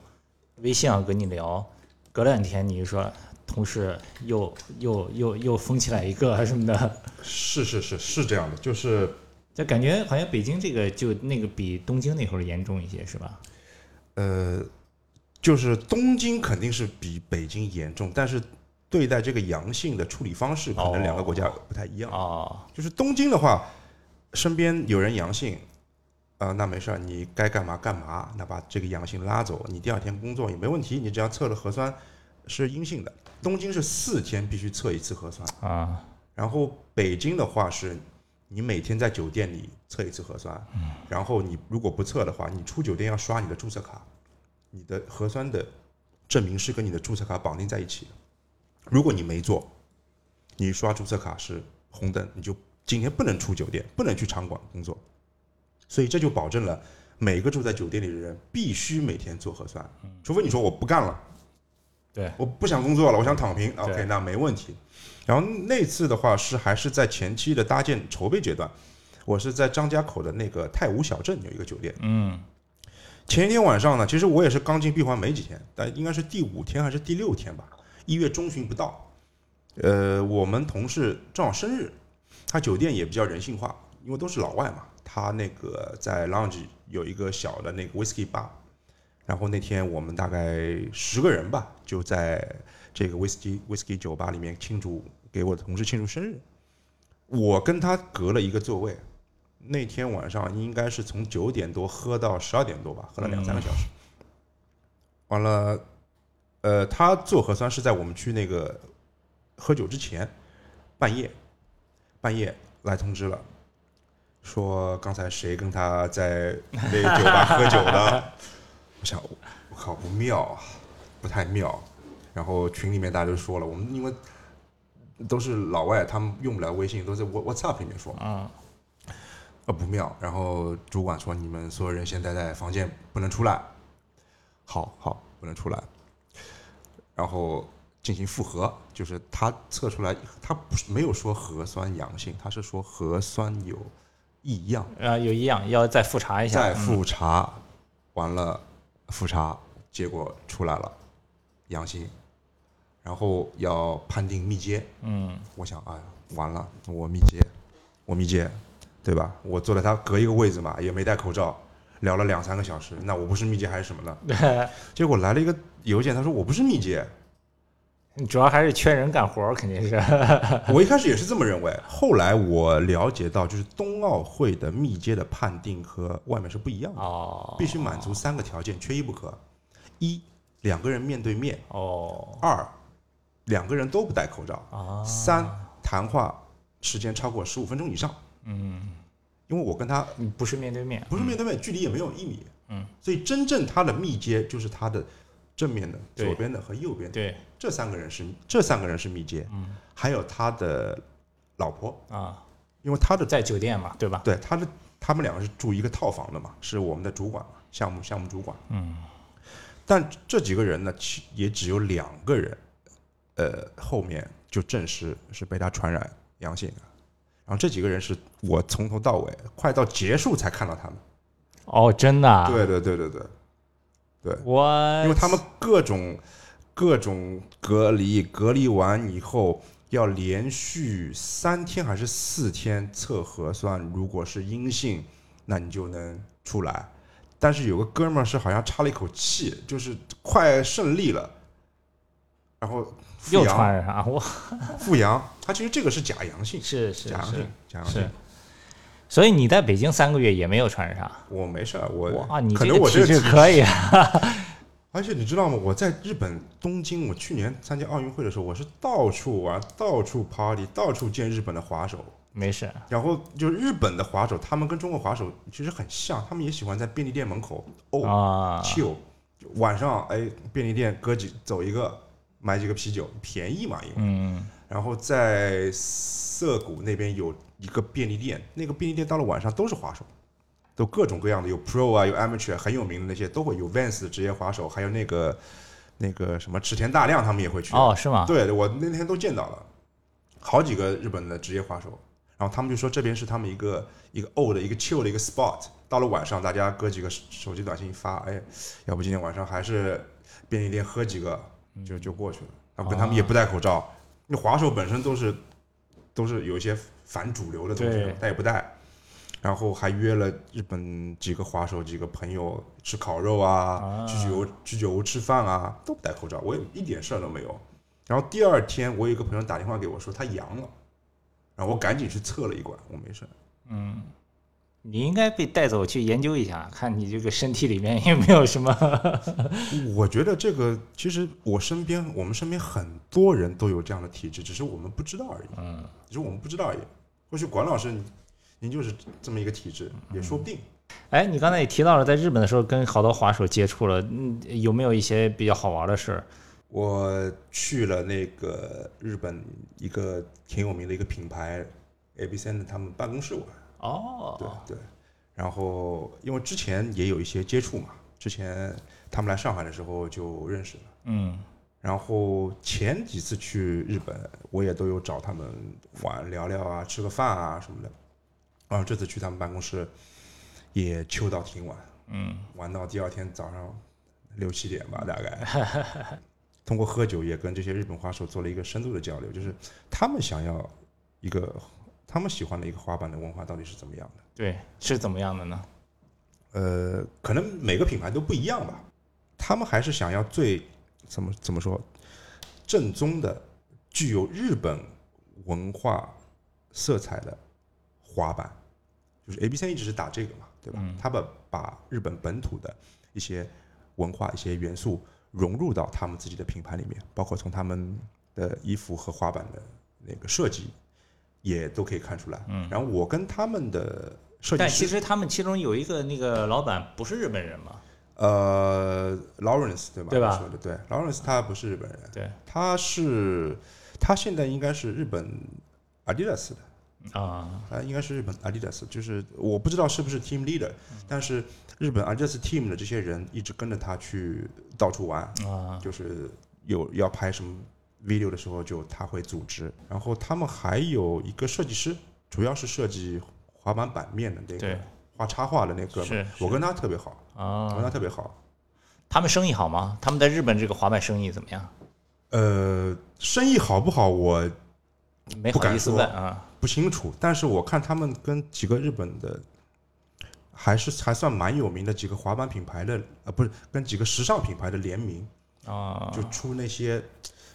微信上跟你聊，隔两天你就说同事又又又又封起来一个 什么的，是是是是这样的，就是就感觉好像北京这个就那个比东京那会儿严重一些，是吧？呃，就是东京肯定是比北京严重，但是对待这个阳性的处理方式可能两个国家不太一样。哦，就是东京的话，身边有人阳性，啊、那没事儿，你该干嘛干嘛，那把这个阳性拉走，你第二天工作也没问题，你只要测了核酸是阴性的。东京是四天必须测一次核酸，啊，然后北京的话是，你每天在酒店里测一次核酸，然后你如果不测的话，你出酒店要刷你的注册卡，你的核酸的证明是跟你的注册卡绑定在一起的。如果你没做，你刷注册卡是红灯，你就今天不能出酒店，不能去场馆工作。所以这就保证了每个住在酒店里的人必须每天做核酸，除非你说我不干了。对，我不想工作了，我想躺平。OK，那没问题。然后那次的话是还是在前期的搭建筹备阶段，我是在张家口的那个太武小镇有一个酒店。嗯，前一天晚上呢，其实我也是刚进闭环没几天，但应该是第五天还是第六天吧，一月中旬不到。呃，我们同事正好生日，他酒店也比较人性化，因为都是老外嘛，他那个在 lounge 有一个小的那个 whisky bar，然后那天我们大概十个人吧，就在这个 whisky whisky 酒吧里面庆祝，给我的同事庆祝生日。我跟他隔了一个座位，那天晚上应该是从九点多喝到十二点多吧，喝了两三个小时。完了，呃，他做核酸是在我们去那个喝酒之前，半夜，半夜来通知了，说刚才谁跟他在那个酒吧喝酒的。我想，我靠，不妙啊！不太妙。然后群里面大家就说了，我们因为都是老外，他们用不了微信，都在 What WhatsApp 里面说，嗯，呃不妙。然后主管说你们所有人先待在房间，不能出来。好好，不能出来。然后进行复核，就是他测出来，他不是没有说核酸阳性，他是说核酸有异样。啊，有异样，要再复查一下。再嗯复查，完了复查结果出来了，阳性，然后要判定密接。嗯，我想，哎呀，完了，我密接，我密接，对吧？我坐在他隔一个位置嘛，也没戴口罩，聊了两三个小时，那我不是密接还是什么呢？嗯，结果来了一个邮件，他说我不是密接，主要还是缺人干活儿，肯定是。我一开始也是这么认为，后来我了解到，就是冬奥会的密接的判定和外面是不一样的。哦，必须满足三个条件，缺一不可：一，两个人面对面；哦二，两个人都不戴口罩；啊，三，谈话时间超过十五分钟以上。嗯，因为我跟他不是面对面，不是面对面，距离也没有一米，嗯，所以真正他的密接就是他的正面的、左边的和右边的对，这三个人是这三个人是密接，嗯还有他的老婆，啊，因为他的在酒店嘛，对吧？对他的他们两个是住一个套房的嘛，是我们的主管嘛，项目项目主管。嗯，但这几个人呢，其也只有两个人，呃，后面就证实是被他传染阳性的。然后这几个人是我从头到尾，快到结束才看到他们。哦，真的啊？对对对对对，我因为他们各种各种隔离，隔离完以后要连续三天还是四天测核酸，如果是阴性，那你就能出来。但是有个哥们儿是好像差了一口气，就是快胜利了，然后复又阳，传染上，我。复阳，他其实这个是假阳性，是是是假阳性，，假阳性。是。所以你在北京三个月也没有传染上，我没事儿，我哇，你可能我这个质可以啊，而且你知道吗？我在日本东京，我去年参加奥运会的时候，我是到处玩，到处 party，到处见日本的滑手。没事，然后就日本的滑手，他们跟中国滑手其实很像，他们也喜欢在便利店门口哦啊，chill，晚上哎便利店哥几走一个，买几个啤酒，便宜嘛，因为。嗯，然后在涩谷那边有一个便利店，那个便利店到了晚上都是滑手，都各种各样的，有 pro 啊，有 amateur，很有名的那些都会有 Vans 的职业滑手，还有那个那个什么池田大亮他们也会去。哦，是吗？对，我那天都见到了，好几个日本的职业滑手，然后他们就说这边是他们一个一个 old 的一个 chill 的一个 spot。到了晚上，大家搁几个手机短信一发，哎，要不今天晚上还是便利店喝几个，就就过去了。然后跟他们也不戴口罩，那滑手本身都是都是有一些反主流的东西对，戴也不带。然后还约了日本几个滑手、几个朋友吃烤肉啊，啊去酒去酒屋吃饭啊，都不戴口罩，我也一点事儿都没有。然后第二天，我有一个朋友打电话给我说他阳了，然后我赶紧去测了一管，我没事。你应该被带走去研究一下，看你这个身体里面 有没有什么。我觉得这个其实我身边我们身边很多人都有这样的体质，只是我们不知道而已。嗯，只是我们不知道而已。或许管老师您您就是这么一个体质，也说不定。哎，你刚才也提到了，在日本的时候跟好多滑手接触了，嗯，有没有一些比较好玩的事儿？我去了那个日本一个挺有名的一个品牌 A B C 的他们办公室玩。哦，对对，然后因为之前也有一些接触嘛，之前他们来上海的时候就认识了。嗯，然后前几次去日本，我也都有找他们玩聊聊啊，吃个饭啊什么的。然后这次去他们办公室，也秋到挺晚，嗯，玩到第二天早上六七点吧，大概。通过喝酒也跟这些日本花手做了一个深度的交流，就是他们想要一个他们喜欢的一个滑板的文化到底是怎么样的。对，是怎么样的呢？呃，可能每个品牌都不一样吧。他们还是想要最怎么怎么说正宗的、具有日本文化色彩的滑板，就是 A B C 一直是打这个嘛，对吧？嗯他们把日本本土的一些文化、一些元素融入到他们自己的品牌里面，包括从他们的衣服和滑板的那个设计，也都可以看出来。嗯。然后我跟他们的设计师但其实他们其中有一个那个老板不是日本人嘛？呃，Lawrence 对吧？对吧？你说的对，Lawrence 他不是日本人，对。他是他现在应该是日本 Adidas 的，啊，他应该是日本 Adidas，就是我不知道是不是 team leader，但是日本 Adidas team 的这些人一直跟着他去到处玩，啊，就是有要拍什么 video 的时候，就他会组织。然后他们还有一个设计师，主要是设计滑板板面的那个画插画的那个，是我跟他特别好，我跟啊，他特别好。他们生意好吗？他们在日本这个滑板生意怎么样？呃，生意好不好我没好意思问啊。不清楚，但是我看他们跟几个日本的。还是还算蛮有名的几个滑板品牌的，呃，不是跟几个时尚品牌的联名，啊，就出那些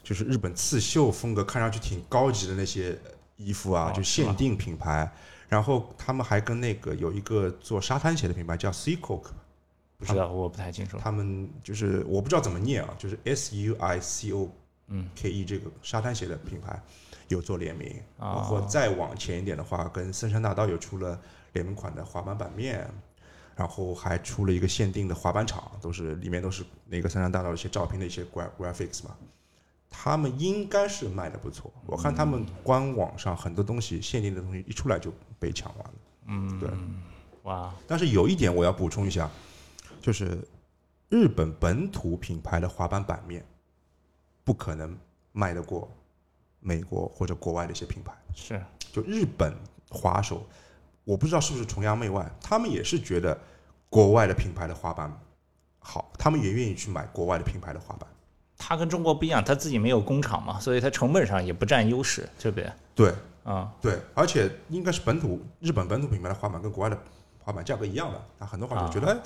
就是日本刺绣风格，看上去挺高级的那些衣服啊，哦就限定品牌。然后他们还跟那个有一个做沙滩鞋的品牌叫 Sea Coke，不知道，我不太清楚。他们就是我不知道怎么念啊，就是 S U I C O 嗯 K E 这个沙滩鞋的品牌有做联名。啊然后再往前一点的话，跟森山大道有出了联名款的滑板板面。然后还出了一个限定的滑板场，都是里面都是那个森山大道一些照片的一些 gra graphics 嘛，他们应该是卖的不错。我看他们官网上很多东西限定的东西一出来就被抢完了。嗯，对。哇，但是有一点我要补充一下，就是日本本土品牌的滑板板面不可能卖得过美国或者国外的一些品牌。是就日本滑手，我不知道是不是崇洋媚外，他们也是觉得国外的品牌的滑板好，他们也愿意去买国外的品牌的滑板。他跟中国不一样，它自己没有工厂嘛，所以它成本上也不占优势，对不对？对啊，对，而且应该是本土日本本土品牌的滑板跟国外的滑板价格一样的，那很多滑手觉得、哎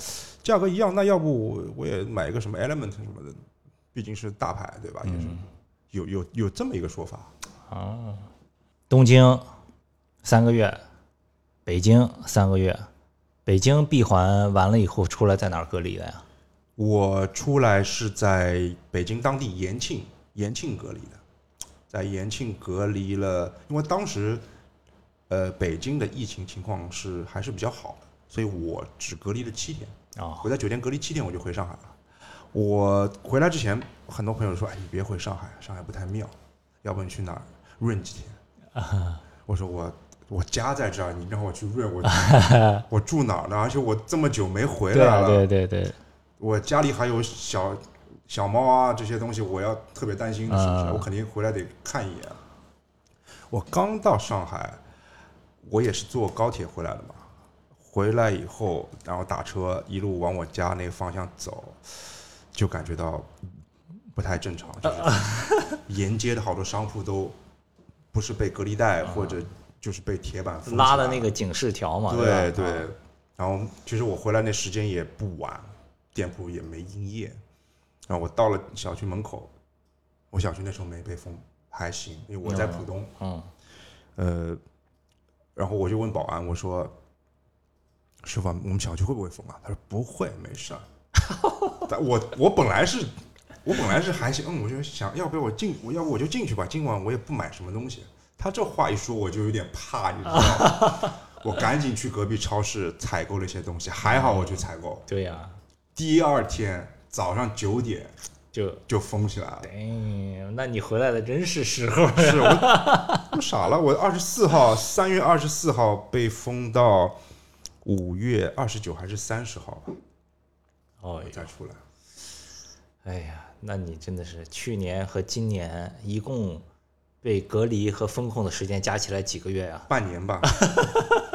价格一样，那要不我也买一个什么 Element 什么的，毕竟是大牌对吧？也是有有有这么一个说法。啊，东京三个月，北京三个月，北京闭环完了以后出来在哪儿隔离的呀？我出来是在北京当地延庆延庆隔离的，在延庆隔离了，因为当时呃北京的疫情情况是还是比较好的，所以我只隔离了七天。啊，我在酒店隔离七天，我就回上海了。我回来之前，很多朋友说：“哎，你别回上海，上海不太妙，要不你去哪儿润几天？”我说我我家在这儿，你让我去润，我 我住哪儿呢？而且我这么久没回来了，对对对，我家里还有小小猫啊这些东西，我要特别担心的，是不是？嗯我肯定回来得看一眼。我刚到上海，我也是坐高铁回来的嘛。回来以后，然后打车一路往我家那个方向走，就感觉到不太正常，就是 沿街的好多商铺都不是被隔离带，或者就是被铁板封起拉的那个警示条嘛，对吧对啊，然后其实我回来那时间也不晚，店铺也没营业。然后我到了小区门口，我小区那时候没被封，还行，因为我在浦东。嗯，呃，然后我就问保安，我说：“师傅啊，我们小区会不会封啊？”他说：“不会，没事儿。”但我我本来是，我本来是还行，嗯，我就想要不要我进，我要不我就进去吧，今晚我也不买什么东西。他这话一说，我就有点怕，你知道吗？我赶紧去隔壁超市采购了一些东西，还好我去采购。对呀，第二天早上九点就就封起来了。哎，那你回来的真是时候。是我我傻了，我二十四号，三月二十四号被封到五月二十九还是三十号吧，哦我再出来。哎呀，那你真的是去年和今年一共被隔离和封控的时间加起来几个月呀、半年吧，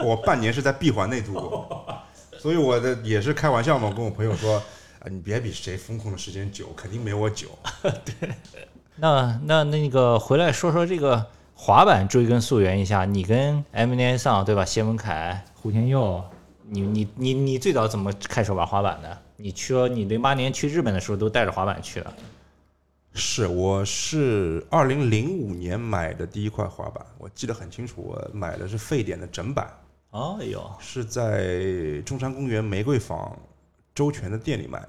我半年是在闭环内度过，所以我的也是开玩笑嘛，跟我朋友说，啊，你别比谁风控的时间久，肯定没我久。对那那那个回来说说这个滑板，追根溯源一下，你跟 M N 上对吧？谢文凯、胡天佑，你你你你最早怎么开始玩滑板的？你说你零八年去日本的时候都带着滑板去了，是，我是二零零五年买的第一块滑板，我记得很清楚，我买的是沸点的整板，哦呦，是在中山公园玫瑰坊周全的店里买的。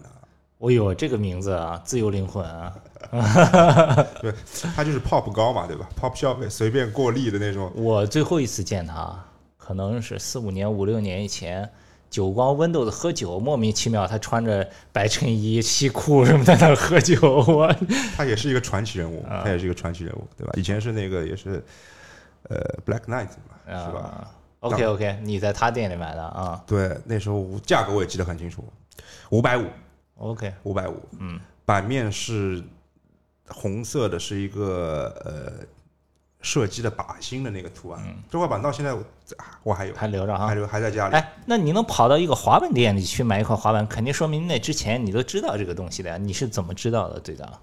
哦呦，这个名字啊，自由灵魂啊，对，他就是 pop 高嘛，对吧？pop 消费随便过力的那种。我最后一次见他，可能是四五年、五六年以前，酒光 Windows 喝酒，莫名其妙他穿着白衬衣、西裤什么在那喝酒，我 他也是一个传奇人物，啊他也是一个传奇人物，对吧？以前是那个也是，呃，Black Knight 嘛，是吧？啊？OK OK，你在他店里买的啊对，那时候价格我也记得很清楚，五百五，？OK，五百五，嗯，版面是红色的，是一个呃射击的靶心的那个图案。这块板到现在我我还有，还留着哈还。留还在家里。哎，那你能跑到一个滑板店里去买一块滑板，肯定说明那之前你都知道这个东西的呀。你是怎么知道的？最早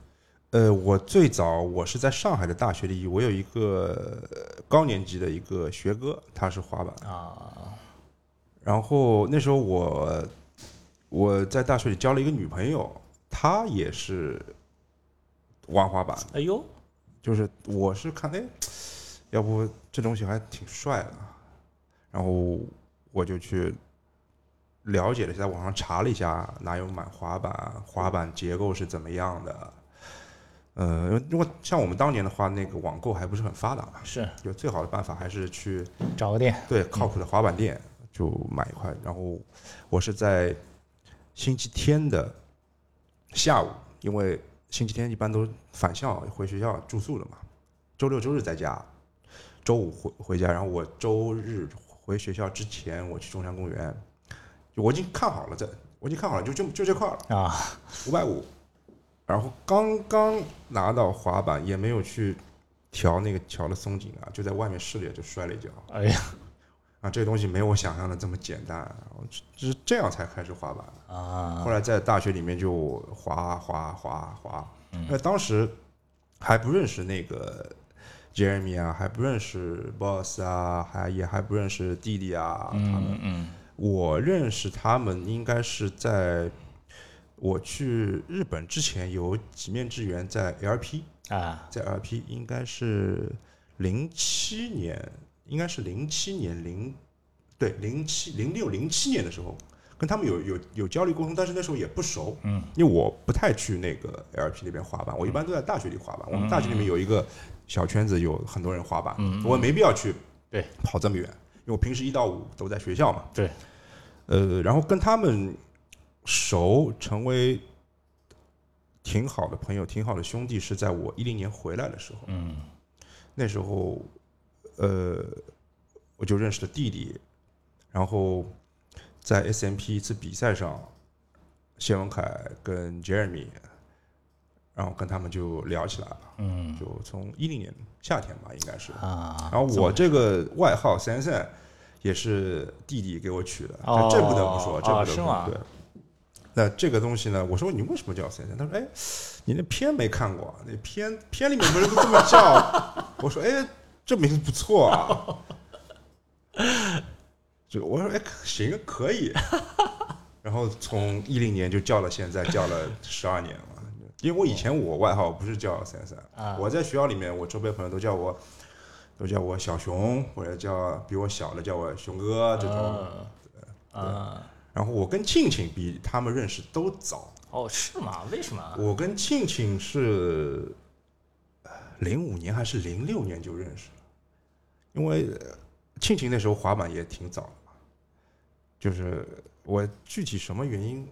呃，我最早我是在上海的大学里，我有一个呃高年级的一个学哥，他是滑板，啊，然后那时候我我在大学里交了一个女朋友，她也是玩滑板，哎呦，就是我是看哎，要不这东西还挺帅的，然后我就去了解了一下，在网上查了一下哪有买滑板，滑板结构是怎么样的。呃，如果像我们当年的话，那个网购还不是很发达嘛，是就最好的办法还是去找个店对靠谱的滑板店就买一块。然后我是在星期天的下午，因为星期天一般都返校回学校住宿的嘛，周六周日在家，周五回回家，然后我周日回学校之前，我去中山公园，就我已经看好了这，我已经看好了，就就就这块了，啊，五百五，然后刚刚拿到滑板，也没有去调那个桥的松紧啊，就在外面试了就摔了一跤。哎呀啊，这东西没有我想象的这么简单，我只只是这样才开始滑板。啊后来在大学里面就滑滑滑滑，那当时还不认识那个 Jeremy 啊，还不认识 Boss 啊，还也还不认识弟弟啊，他们。嗯嗯我认识他们应该是在我去日本之前有几面之缘在 LP，啊。在 LP 应该是零七年，应该是零七年零对零七零六零七年的时候，跟他们有有有交流沟通，但是那时候也不熟，嗯，因为我不太去那个 LP 那边滑板，我一般都在大学里滑板。我们大学里面有一个小圈子，有很多人滑板，嗯。我也没必要去对。跑这么远，因为我平时一到五都在学校嘛，对，呃，然后跟他们熟，成为挺好的朋友、挺好的兄弟，是在我一零年回来的时候。嗯那时候，呃，我就认识了弟弟，然后在 SMP 一次比赛上，谢文凯跟 Jeremy，然后跟他们就聊起来了，嗯就从一零年夏天吧，应该是。啊，然后我这个外号三三也是弟弟给我取的，哦这这不得不说，这不得不说。对，那这个东西呢，我说你为什么叫三三？他说：“哎，你那片没看过，那片片里面不是都这么叫？” 我说：“哎，这名字不错啊。”就我说：“哎，行，可以。”然后从一零年就叫了现在，叫了十二年了。因为我以前我外号不是叫三三，啊我在学校里面，我周边朋友都叫我，都叫我小熊，或者叫比我小的叫我熊哥这种。啊然后我跟庆庆比他们认识都早，哦是吗？为什么？我跟庆庆是零五年还是零六年就认识了，因为呃庆庆那时候滑板也挺早的嘛，就是我具体什么原因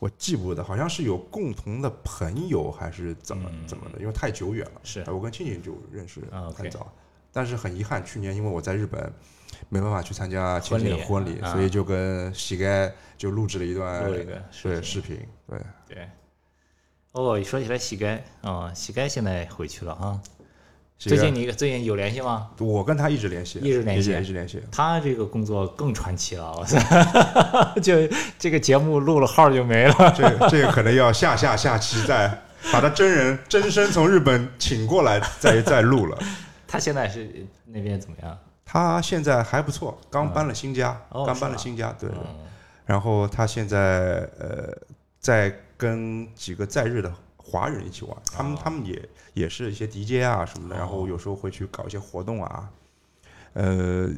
我记不得，好像是有共同的朋友还是怎么嗯怎么的，因为太久远了。是我跟庆庆就认识很早，但是很遗憾，去年因为我在日本没办法去参加亲戚的婚婚礼，所以就跟膝盖就录制了一段对视频，对。对。哦，一说起来膝盖啊，膝盖现在回去了啊。最近你最近有联系吗？我跟他一直联系，一直联系一直联系。他这个工作更传奇了，我操！就这个节目录了号就没了。这个这个可能要下下下期再把他真人真身从日本请过来再再录了。他现在是那边怎么样？他现在还不错，刚搬了新家，刚搬了新家，对。嗯然后他现在呃在跟几个在日的华人一起玩，他们他们也也是一些 DJ 啊什么的，然后有时候会去搞一些活动啊。呃，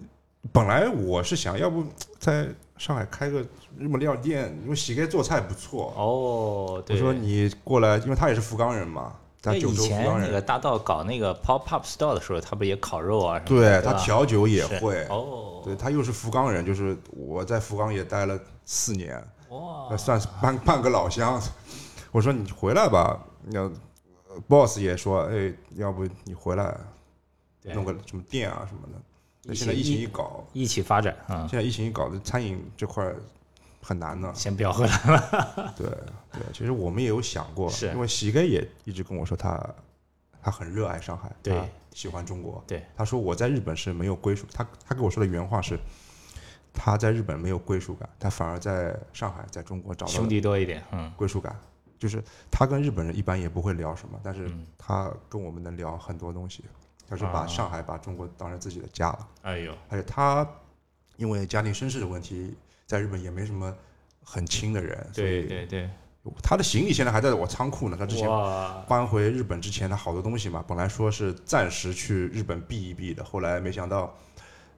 本来我是想要不在上海开个日本料理店，因为喜盖做菜不错。哦，对，我说你过来，因为他也是福冈人嘛，对以州前那个，大道搞那个 pop up store 的时候，他不也烤肉啊什么对？他吧调酒也是会，哦，对他又是福冈人，就是我在福冈也待了四年，哇那，算是半半个老乡。我说你回来吧，那 boss 也说，哎，要不你回来对弄个什么店啊什么的。那现在疫情一一搞，一起发展啊，现在疫情一搞，这餐饮这块儿很难的。先不要回来了。对对，其实我们也有想过，是因为喜哥也一直跟我说他他很热爱上海，对他喜欢中国。对，他说我在日本是没有归属，他他跟我说的原话是，他在日本没有归属感，他反而在上海，在中国找到兄弟多一点，嗯，归属感。就是他跟日本人一般也不会聊什么，但是嗯他跟我们能聊很多东西。他说把啊上海、把中国当成自己的家了，哎呦，而且他因为家庭身世的问题，在日本也没什么很亲的人，所以对对对，他的行李现在还在我仓库呢。他之前，搬回日本之前，他好多东西嘛，本来说是暂时去日本避一避的，后来没想到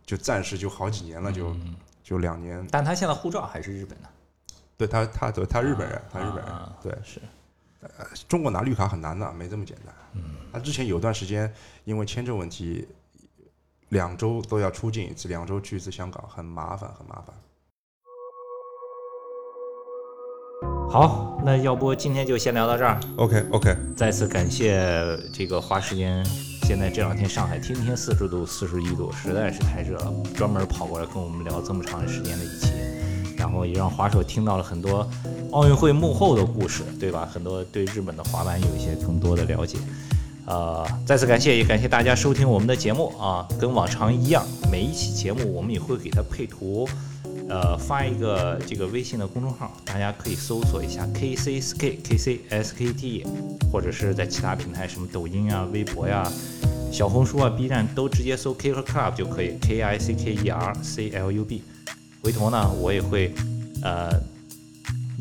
就暂时就好几年了，就嗯就两年。但他现在护照还是日本的，对他，他对他日本人，他日本人啊，对是，中国拿绿卡很难的，没这么简单。嗯他之前有段时间因为签证问题，两周都要出境一次，两周去一次香港，很麻烦，很麻烦。好，那要不今天就先聊到这儿。OK OK，再次感谢这个花时间，现在这两天上海天天四十度、四十一度，实在是太热了，专门跑过来跟我们聊这么长时间的一期，然后也让滑手听到了很多奥运会幕后的故事，对吧？很多对日本的滑板有一些更多的了解。呃，再次感谢，也感谢大家收听我们的节目啊！跟往常一样，每一期节目我们也会给它配图，呃，发一个这个微信的公众号，大家可以搜索一下 KCSK KCSKT，或者是在其他平台，什么抖音啊、微博呀、小红书啊、B 站都直接搜 Kicker Club 就可以，K I C K E R C L U B。回头呢，我也会呃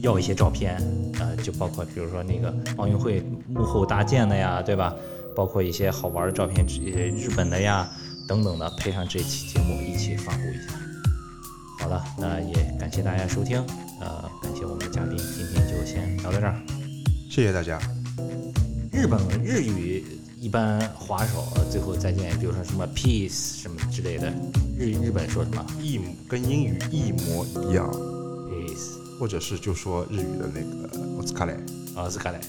要一些照片，呃，就包括比如说那个奥运会幕后搭建的呀，对吧？包括一些好玩的照片，呃，日本的呀等等的，配上这期节目一起发布一下。好了，那也感谢大家收听，呃，感谢我们的嘉宾，今天就先聊到这儿。谢谢大家。日本日语一般滑手呃最后再见，比如说什么 peace 什么之类的，日日本说什么一模跟英语一模一样，peace 或者是就说日语的那个 o s k a r e 啊，斯卡莱。